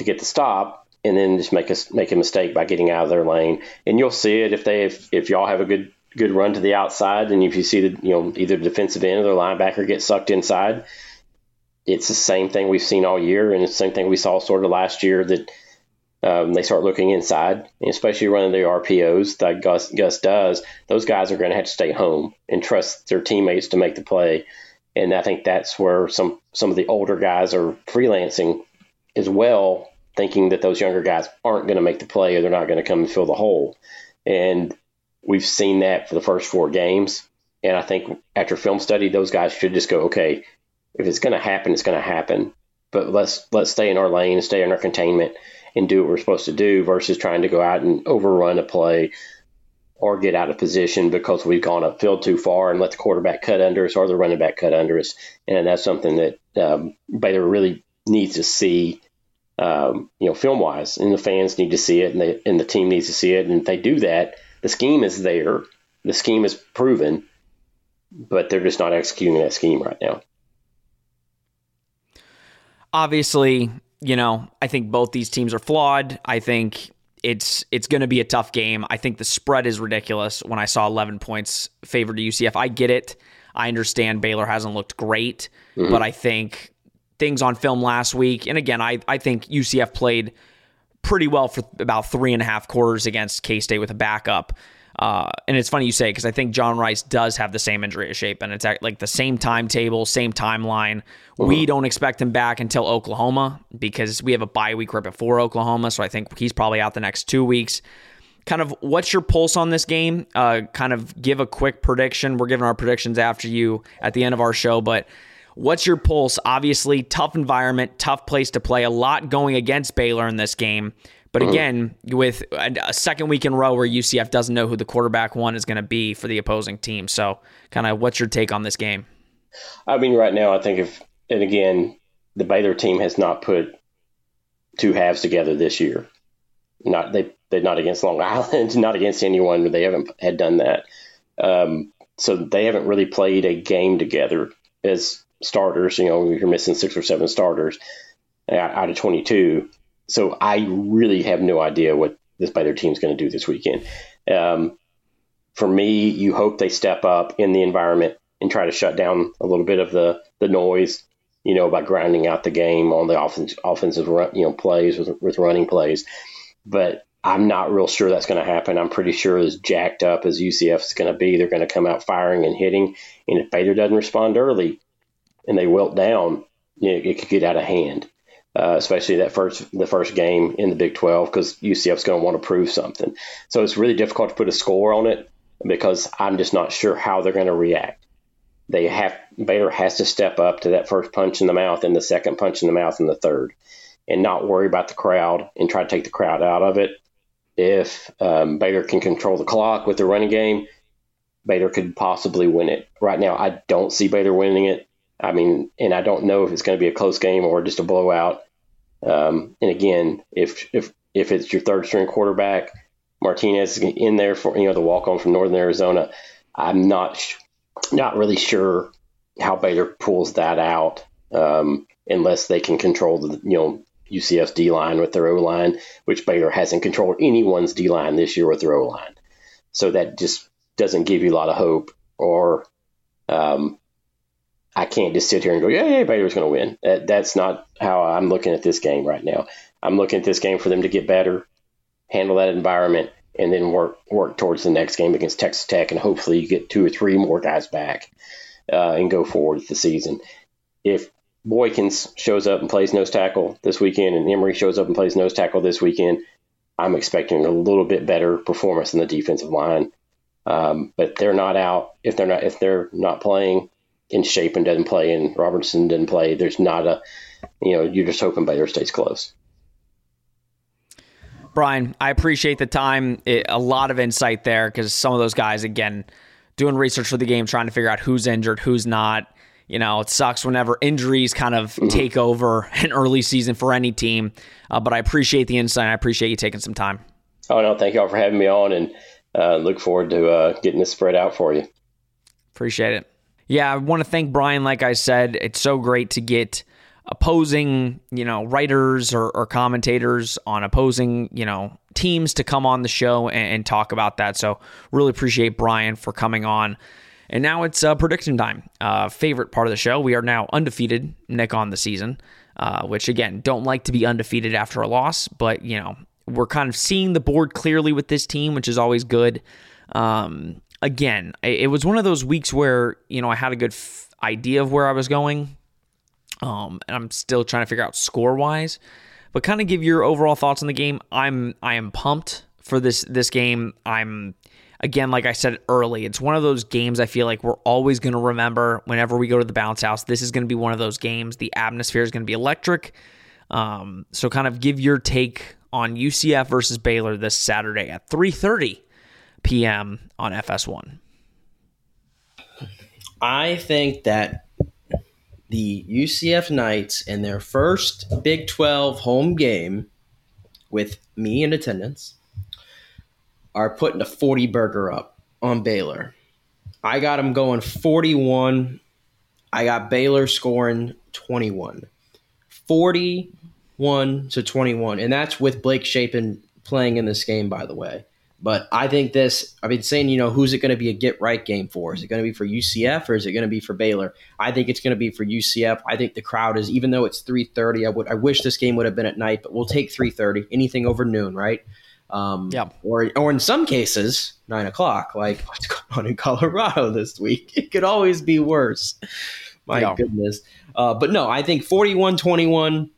to get the stop and then just make us make a mistake by getting out of their lane. And you'll see it if they if, if y'all have a good good run to the outside and if you see the you know either defensive end or the linebacker get sucked inside, it's the same thing we've seen all year and it's the same thing we saw sort of last year that um, they start looking inside, especially running the RPOs that Gus, Gus does. Those guys are going to have to stay home and trust their teammates to make the play. And I think that's where some some of the older guys are freelancing as well, thinking that those younger guys aren't going to make the play or they're not going to come and fill the hole. And we've seen that for the first four games. And I think after film study, those guys should just go, okay, if it's going to happen, it's going to happen. But let's let's stay in our lane stay in our containment and do what we're supposed to do versus trying to go out and overrun a play or get out of position because we've gone upfield too far and let the quarterback cut under us or the running back cut under us. And that's something that um, Baylor really needs to see, um, you know, film wise, and the fans need to see it, and, they, and the team needs to see it. And if they do that, the scheme is there, the scheme is proven, but they're just not executing that scheme right now. Obviously, you know, I think both these teams are flawed. I think it's it's going to be a tough game. I think the spread is ridiculous. When I saw 11 points favored to UCF, I get it. I understand Baylor hasn't looked great, mm-hmm. but I think things on film last week. And again, I, I think UCF played pretty well for about three and a half quarters against K State with a backup. Uh, and it's funny you say because I think John Rhys does have the same injury shape, and it's like the same timetable, same timeline. Mm-hmm. We don't expect him back until Oklahoma because we have a bye week right before Oklahoma, so I think he's probably out the next two weeks. Kind of, what's your pulse on this game? Uh, kind of give a quick prediction. We're giving our predictions after you at the end of our show, but What's your pulse? Obviously, tough environment, tough place to play, a lot going against Baylor in this game. But mm-hmm. again, with a second week in a row where UCF doesn't know who the quarterback one is going to be for the opposing team. So, kind of, what's your take on this game? I mean, right now, I think if, and again, the Baylor team has not put two halves together this year. Not they they're not against Long Island, not against anyone. They haven't had done that. Um, so they haven't really played a game together as starters. You know, you're missing six or seven starters out of 22. So I really have no idea what this Baylor team is going to do this weekend. Um, for me, you hope they step up in the environment and try to shut down a little bit of the, the noise, you know, by grinding out the game on the offense, offensive run, you know, plays with, with running plays. But I'm not real sure that's going to happen. I'm pretty sure as jacked up as UCF is going to be, they're going to come out firing and hitting. And if Baylor doesn't respond early, and they wilt down, you know, it could get out of hand. Uh, especially that first the first game in the Big 12 because UCF's going to want to prove something. So it's really difficult to put a score on it because I'm just not sure how they're going to react. They have Baylor has to step up to that first punch in the mouth and the second punch in the mouth and the third, and not worry about the crowd and try to take the crowd out of it. If um, Baylor can control the clock with the running game, Baylor could possibly win it. Right now, I don't see Baylor winning it. I mean, and I don't know if it's going to be a close game or just a blowout. Um, and again, if if if it's your third string quarterback, Martinez in there for you know the walk on from Northern Arizona. I'm not not really sure how Baylor pulls that out um, unless they can control the you know UCF's D line with their O line, which Baylor hasn't controlled anyone's D line this year with their O line. So that just doesn't give you a lot of hope. Or um, I can't just sit here and go, yeah, yeah, Baylor's going to win. That, that's not how I'm looking at this game right now. I'm looking at this game for them to get better, handle that environment, and then work work towards the next game against Texas Tech, and hopefully you get two or three more guys back uh, and go forward with the season. If Boykins shows up and plays nose tackle this weekend, and Emery shows up and plays nose tackle this weekend, I'm expecting a little bit better performance in the defensive line. Um, but they're not out if they're not if they're not playing in Shapen doesn't play and Robertson didn't play. There's not a you know you're just hoping Baylor stays close. Brian, I appreciate the time. It, a lot of insight there because some of those guys, again, doing research for the game, trying to figure out who's injured, who's not. You know, it sucks whenever injuries kind of mm-hmm. take over an early season for any team. Uh, but I appreciate the insight. I appreciate you taking some time. Oh no, thank you all for having me on, and uh, look forward to uh, getting this spread out for you. Appreciate it. Yeah, I want to thank Brian. Like I said, it's so great to get opposing, you know, writers or, or commentators on opposing, you know, teams to come on the show and, and, talk about that. So really appreciate Brian for coming on. And now it's uh, prediction time. Uh, favorite part of the show. We are now undefeated, Nick, on the season. Uh, which again, don't like to be undefeated after a loss, but you know, we're kind of seeing the board clearly with this team, which is always good. Um, again, it was one of those weeks where you know I had a good f- idea of where I was going, um, and I'm still trying to figure out score wise. But kind of give your overall thoughts on the game. I'm I am pumped for this this game. I'm again, like I said early, it's one of those games I feel like we're always going to remember whenever we go to the bounce house. This is going to be one of those games. The atmosphere is going to be electric. Um, so kind of give your take on UCF versus Baylor this Saturday at 3:30 p.m. on FS1. I think that the UCF Knights in their first Big 12 home game with me in attendance are putting a 40 burger up on Baylor. I got them going 41. I got Baylor scoring 21. 41 to 21. And that's with Blake Shapen playing in this game, by the way. But I think this, I've been saying, you know, who's it going to be a get right game for? Is it going to be for UCF or is it going to be for Baylor? I think it's going to be for UCF. I think the crowd is, even though it's 3.30, I would, I wish this game would have been at night, but we'll take 3.30, anything over noon, right? Um, yeah. Or, or in some cases, nine o'clock, like what's going on in Colorado this week. It could always be worse. My yeah. goodness. Uh, but no, I think 41 21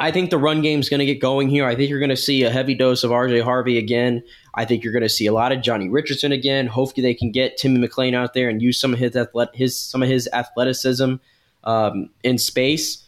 I think the run game is going to get going here. I think you're going to see a heavy dose of RJ Harvey again. I think you're going to see a lot of Johnny Richardson again. Hopefully, they can get Timmy McClain out there and use some of his athlet- his some of his athleticism um, in space.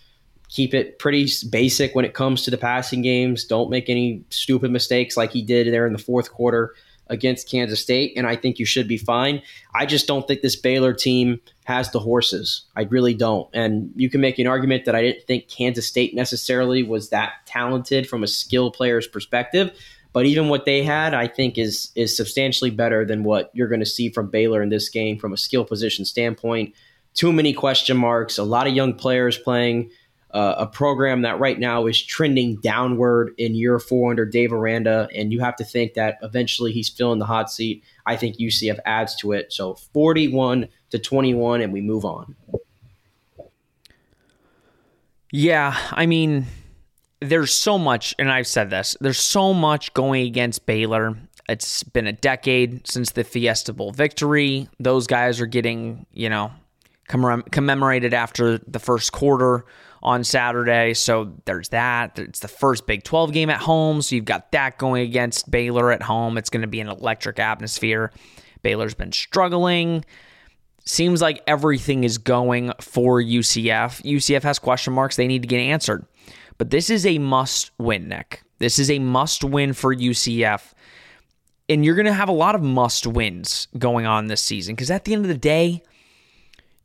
Keep it pretty basic when it comes to the passing games. Don't make any stupid mistakes like he did there in the fourth quarter against Kansas State, and I think you should be fine. I just don't think this Baylor team has the horses. I really don't. And you can make an argument that I didn't think Kansas State necessarily was that talented from a skill player's perspective. But even what they had, I think, is is substantially better than what you're going to see from Baylor in this game from a skill position standpoint. Too many question marks, a lot of young players playing uh, a program that right now is trending downward in year four under Dave Aranda, and you have to think that eventually he's filling the hot seat. I think UCF adds to it. So 41 to 21, and we move on. Yeah, I mean, there's so much, and I've said this, there's so much going against Baylor. It's been a decade since the Fiesta Bowl victory. Those guys are getting, you know, commemorated after the first quarter on Saturday. So there's that. It's the first Big 12 game at home. So you've got that going against Baylor at home. It's going to be an electric atmosphere. Baylor's been struggling. Seems like everything is going for UCF. UCF has question marks they need to get answered. But this is a must win, Nick. This is a must win for UCF. And you're going to have a lot of must wins going on this season because at the end of the day,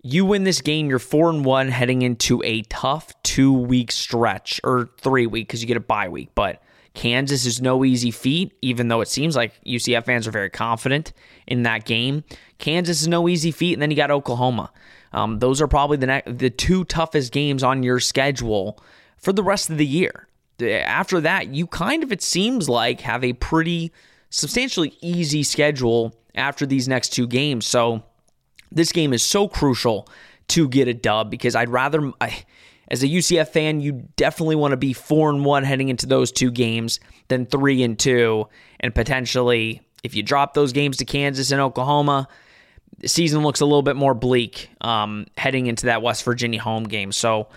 you win this game, you're four and one heading into a tough two week stretch or three week because you get a bye week. But Kansas is no easy feat, even though it seems like UCF fans are very confident in that game. Kansas is no easy feat, and then you got Oklahoma. Um, those are probably the ne- the two toughest games on your schedule for the rest of the year. After that, you kind of it seems like have a pretty substantially easy schedule after these next two games. So this game is so crucial to get a dub because I'd rather I, as a UCF fan, you definitely want to be four and one heading into those two games than three and two, and potentially if you drop those games to Kansas and Oklahoma, the season looks a little bit more bleak um, heading into that West Virginia home game. So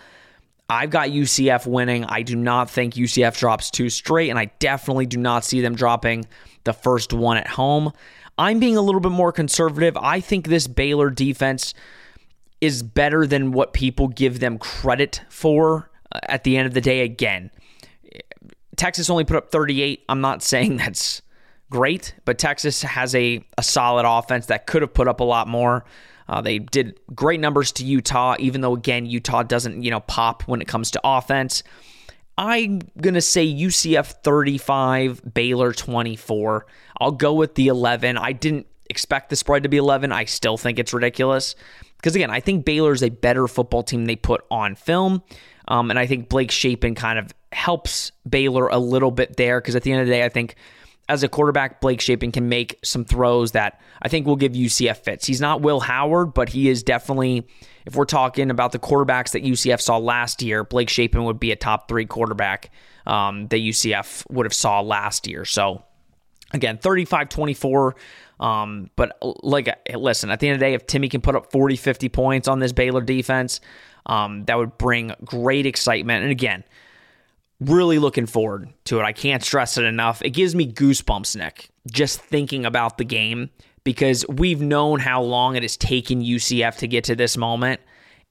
I've got UCF winning. I do not think UCF drops two straight, and I definitely do not see them dropping the first one at home. I'm being a little bit more conservative. I think this Baylor defense is better than what people give them credit for uh, at the end of the day. Again, Texas only put up 38. I'm not saying that's great, but Texas has a, a solid offense that could have put up a lot more. Uh, they did great numbers to Utah, even though again Utah doesn't you know pop when it comes to offense. I'm gonna say UCF 35, Baylor 24. I'll go with the 11. I didn't expect the spread to be 11. I still think it's ridiculous because again, I think Baylor's a better football team they put on film, um, and I think Blake Shapen kind of helps Baylor a little bit there because at the end of the day, I think as a quarterback, Blake Shapen can make some throws that I think will give UCF fits. He's not Will Howard, but he is definitely, if we're talking about the quarterbacks that UCF saw last year, Blake Shapen would be a top three quarterback um, that UCF would have saw last year. So again, 35 24. Um, but like, listen, at the end of the day, if Timmy can put up 40, 50 points on this Baylor defense, um, that would bring great excitement. And again, really looking forward to it. I can't stress it enough. It gives me goosebumps, Nick, just thinking about the game because we've known how long it has taken UCF to get to this moment.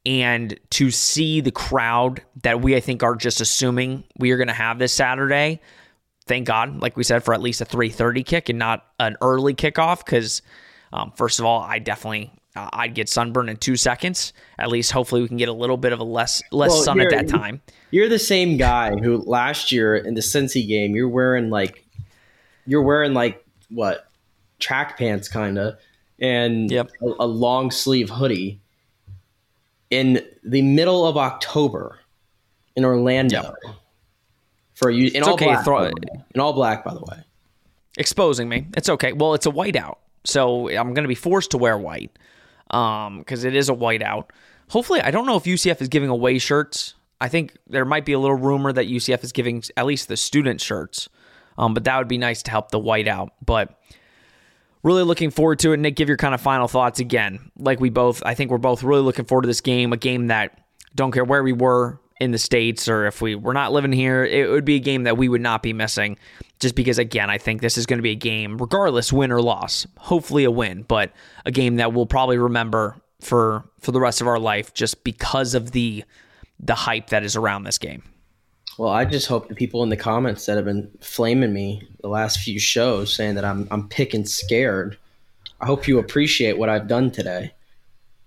And to see the crowd that we, I think, are just assuming we are going to have this Saturday, thank God, like we said, for at least a 3:30 kick and not an early kickoff. Because um, first of all, I definitely uh, I'd get sunburned in two seconds. At least, hopefully, we can get a little bit of a less less well, sun at that time. You're the same guy who last year in the Cincy game, you're wearing like you're wearing like what track pants, kind of, and yep. a, a long sleeve hoodie in the middle of October in Orlando. Yep. For you, in it's all okay, black, throw, in all black, by the way. Exposing me. It's okay. Well, it's a whiteout, so I'm going to be forced to wear white because um, it is a whiteout. Hopefully, I don't know if UCF is giving away shirts. I think there might be a little rumor that UCF is giving at least the student shirts, um, but that would be nice to help the whiteout. But really looking forward to it. Nick, give your kind of final thoughts again. Like we both, I think we're both really looking forward to this game. A game that don't care where we were in the states or if we were not living here, it would be a game that we would not be missing. Just because, again, I think this is going to be a game, regardless win or loss. Hopefully, a win, but a game that we'll probably remember for for the rest of our life, just because of the the hype that is around this game. Well, I just hope the people in the comments that have been flaming me the last few shows saying that I'm I'm picking scared. I hope you appreciate what I've done today.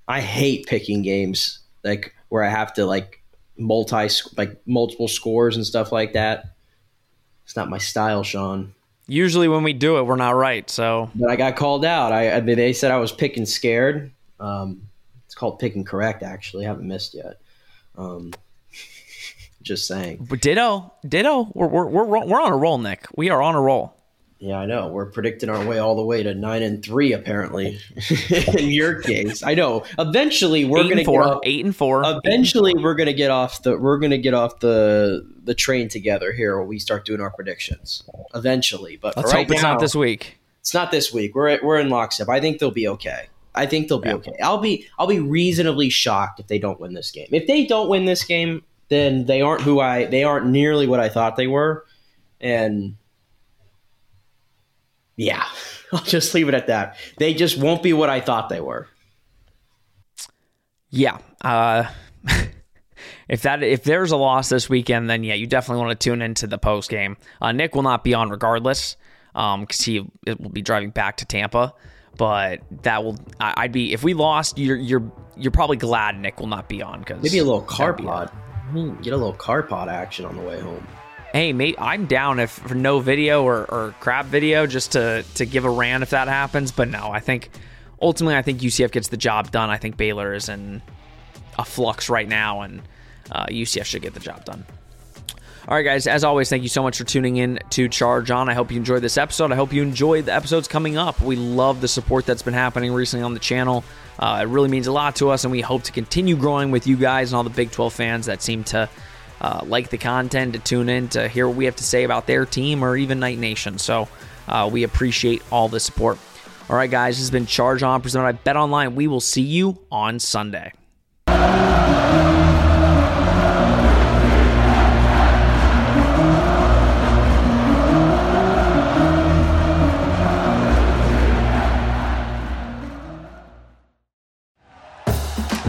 I hate picking games like where I have to like multi like multiple scores and stuff like that. It's not my style, Sean. Usually when we do it, we're not right. So, but I got called out. I, I they said I was picking scared. Um, it's called picking correct. Actually, I haven't missed yet. Um, just saying. But ditto, ditto. We're we're we're we're on a roll, Nick. We are on a roll. Yeah, I know. We're predicting our way all the way to nine and three, apparently. in your case, I know. Eventually, we're going to get off, eight and four. Eventually, we're going to get off the we're going to get off the the train together here when we start doing our predictions. Eventually, but let's right hope it's not this week. It's not this week. We're we're in lockstep. I think they'll be okay. I think they'll be yeah. okay. I'll be I'll be reasonably shocked if they don't win this game. If they don't win this game, then they aren't who I they aren't nearly what I thought they were, and yeah, I'll just leave it at that. They just won't be what I thought they were. Yeah. Uh, if that if there's a loss this weekend, then yeah, you definitely want to tune into the post game. Uh, Nick will not be on regardless because um, he will be driving back to Tampa. But that will I'd be if we lost, you're you're you're probably glad Nick will not be on because maybe a little car pod. Get a little car pod action on the way home hey, mate, I'm down if for no video or, or crap video just to to give a rant if that happens. But no, I think ultimately, I think UCF gets the job done. I think Baylor is in a flux right now, and uh, UCF should get the job done. All right, guys, as always, thank you so much for tuning in to Charge On. I hope you enjoyed this episode. I hope you enjoyed the episodes coming up. We love the support that's been happening recently on the channel. Uh, it really means a lot to us, and we hope to continue growing with you guys and all the Big 12 fans that seem to uh, like the content, to tune in, to hear what we have to say about their team or even Knight Nation. So uh, we appreciate all the support. All right, guys, this has been Charge On presented by Bet Online. We will see you on Sunday.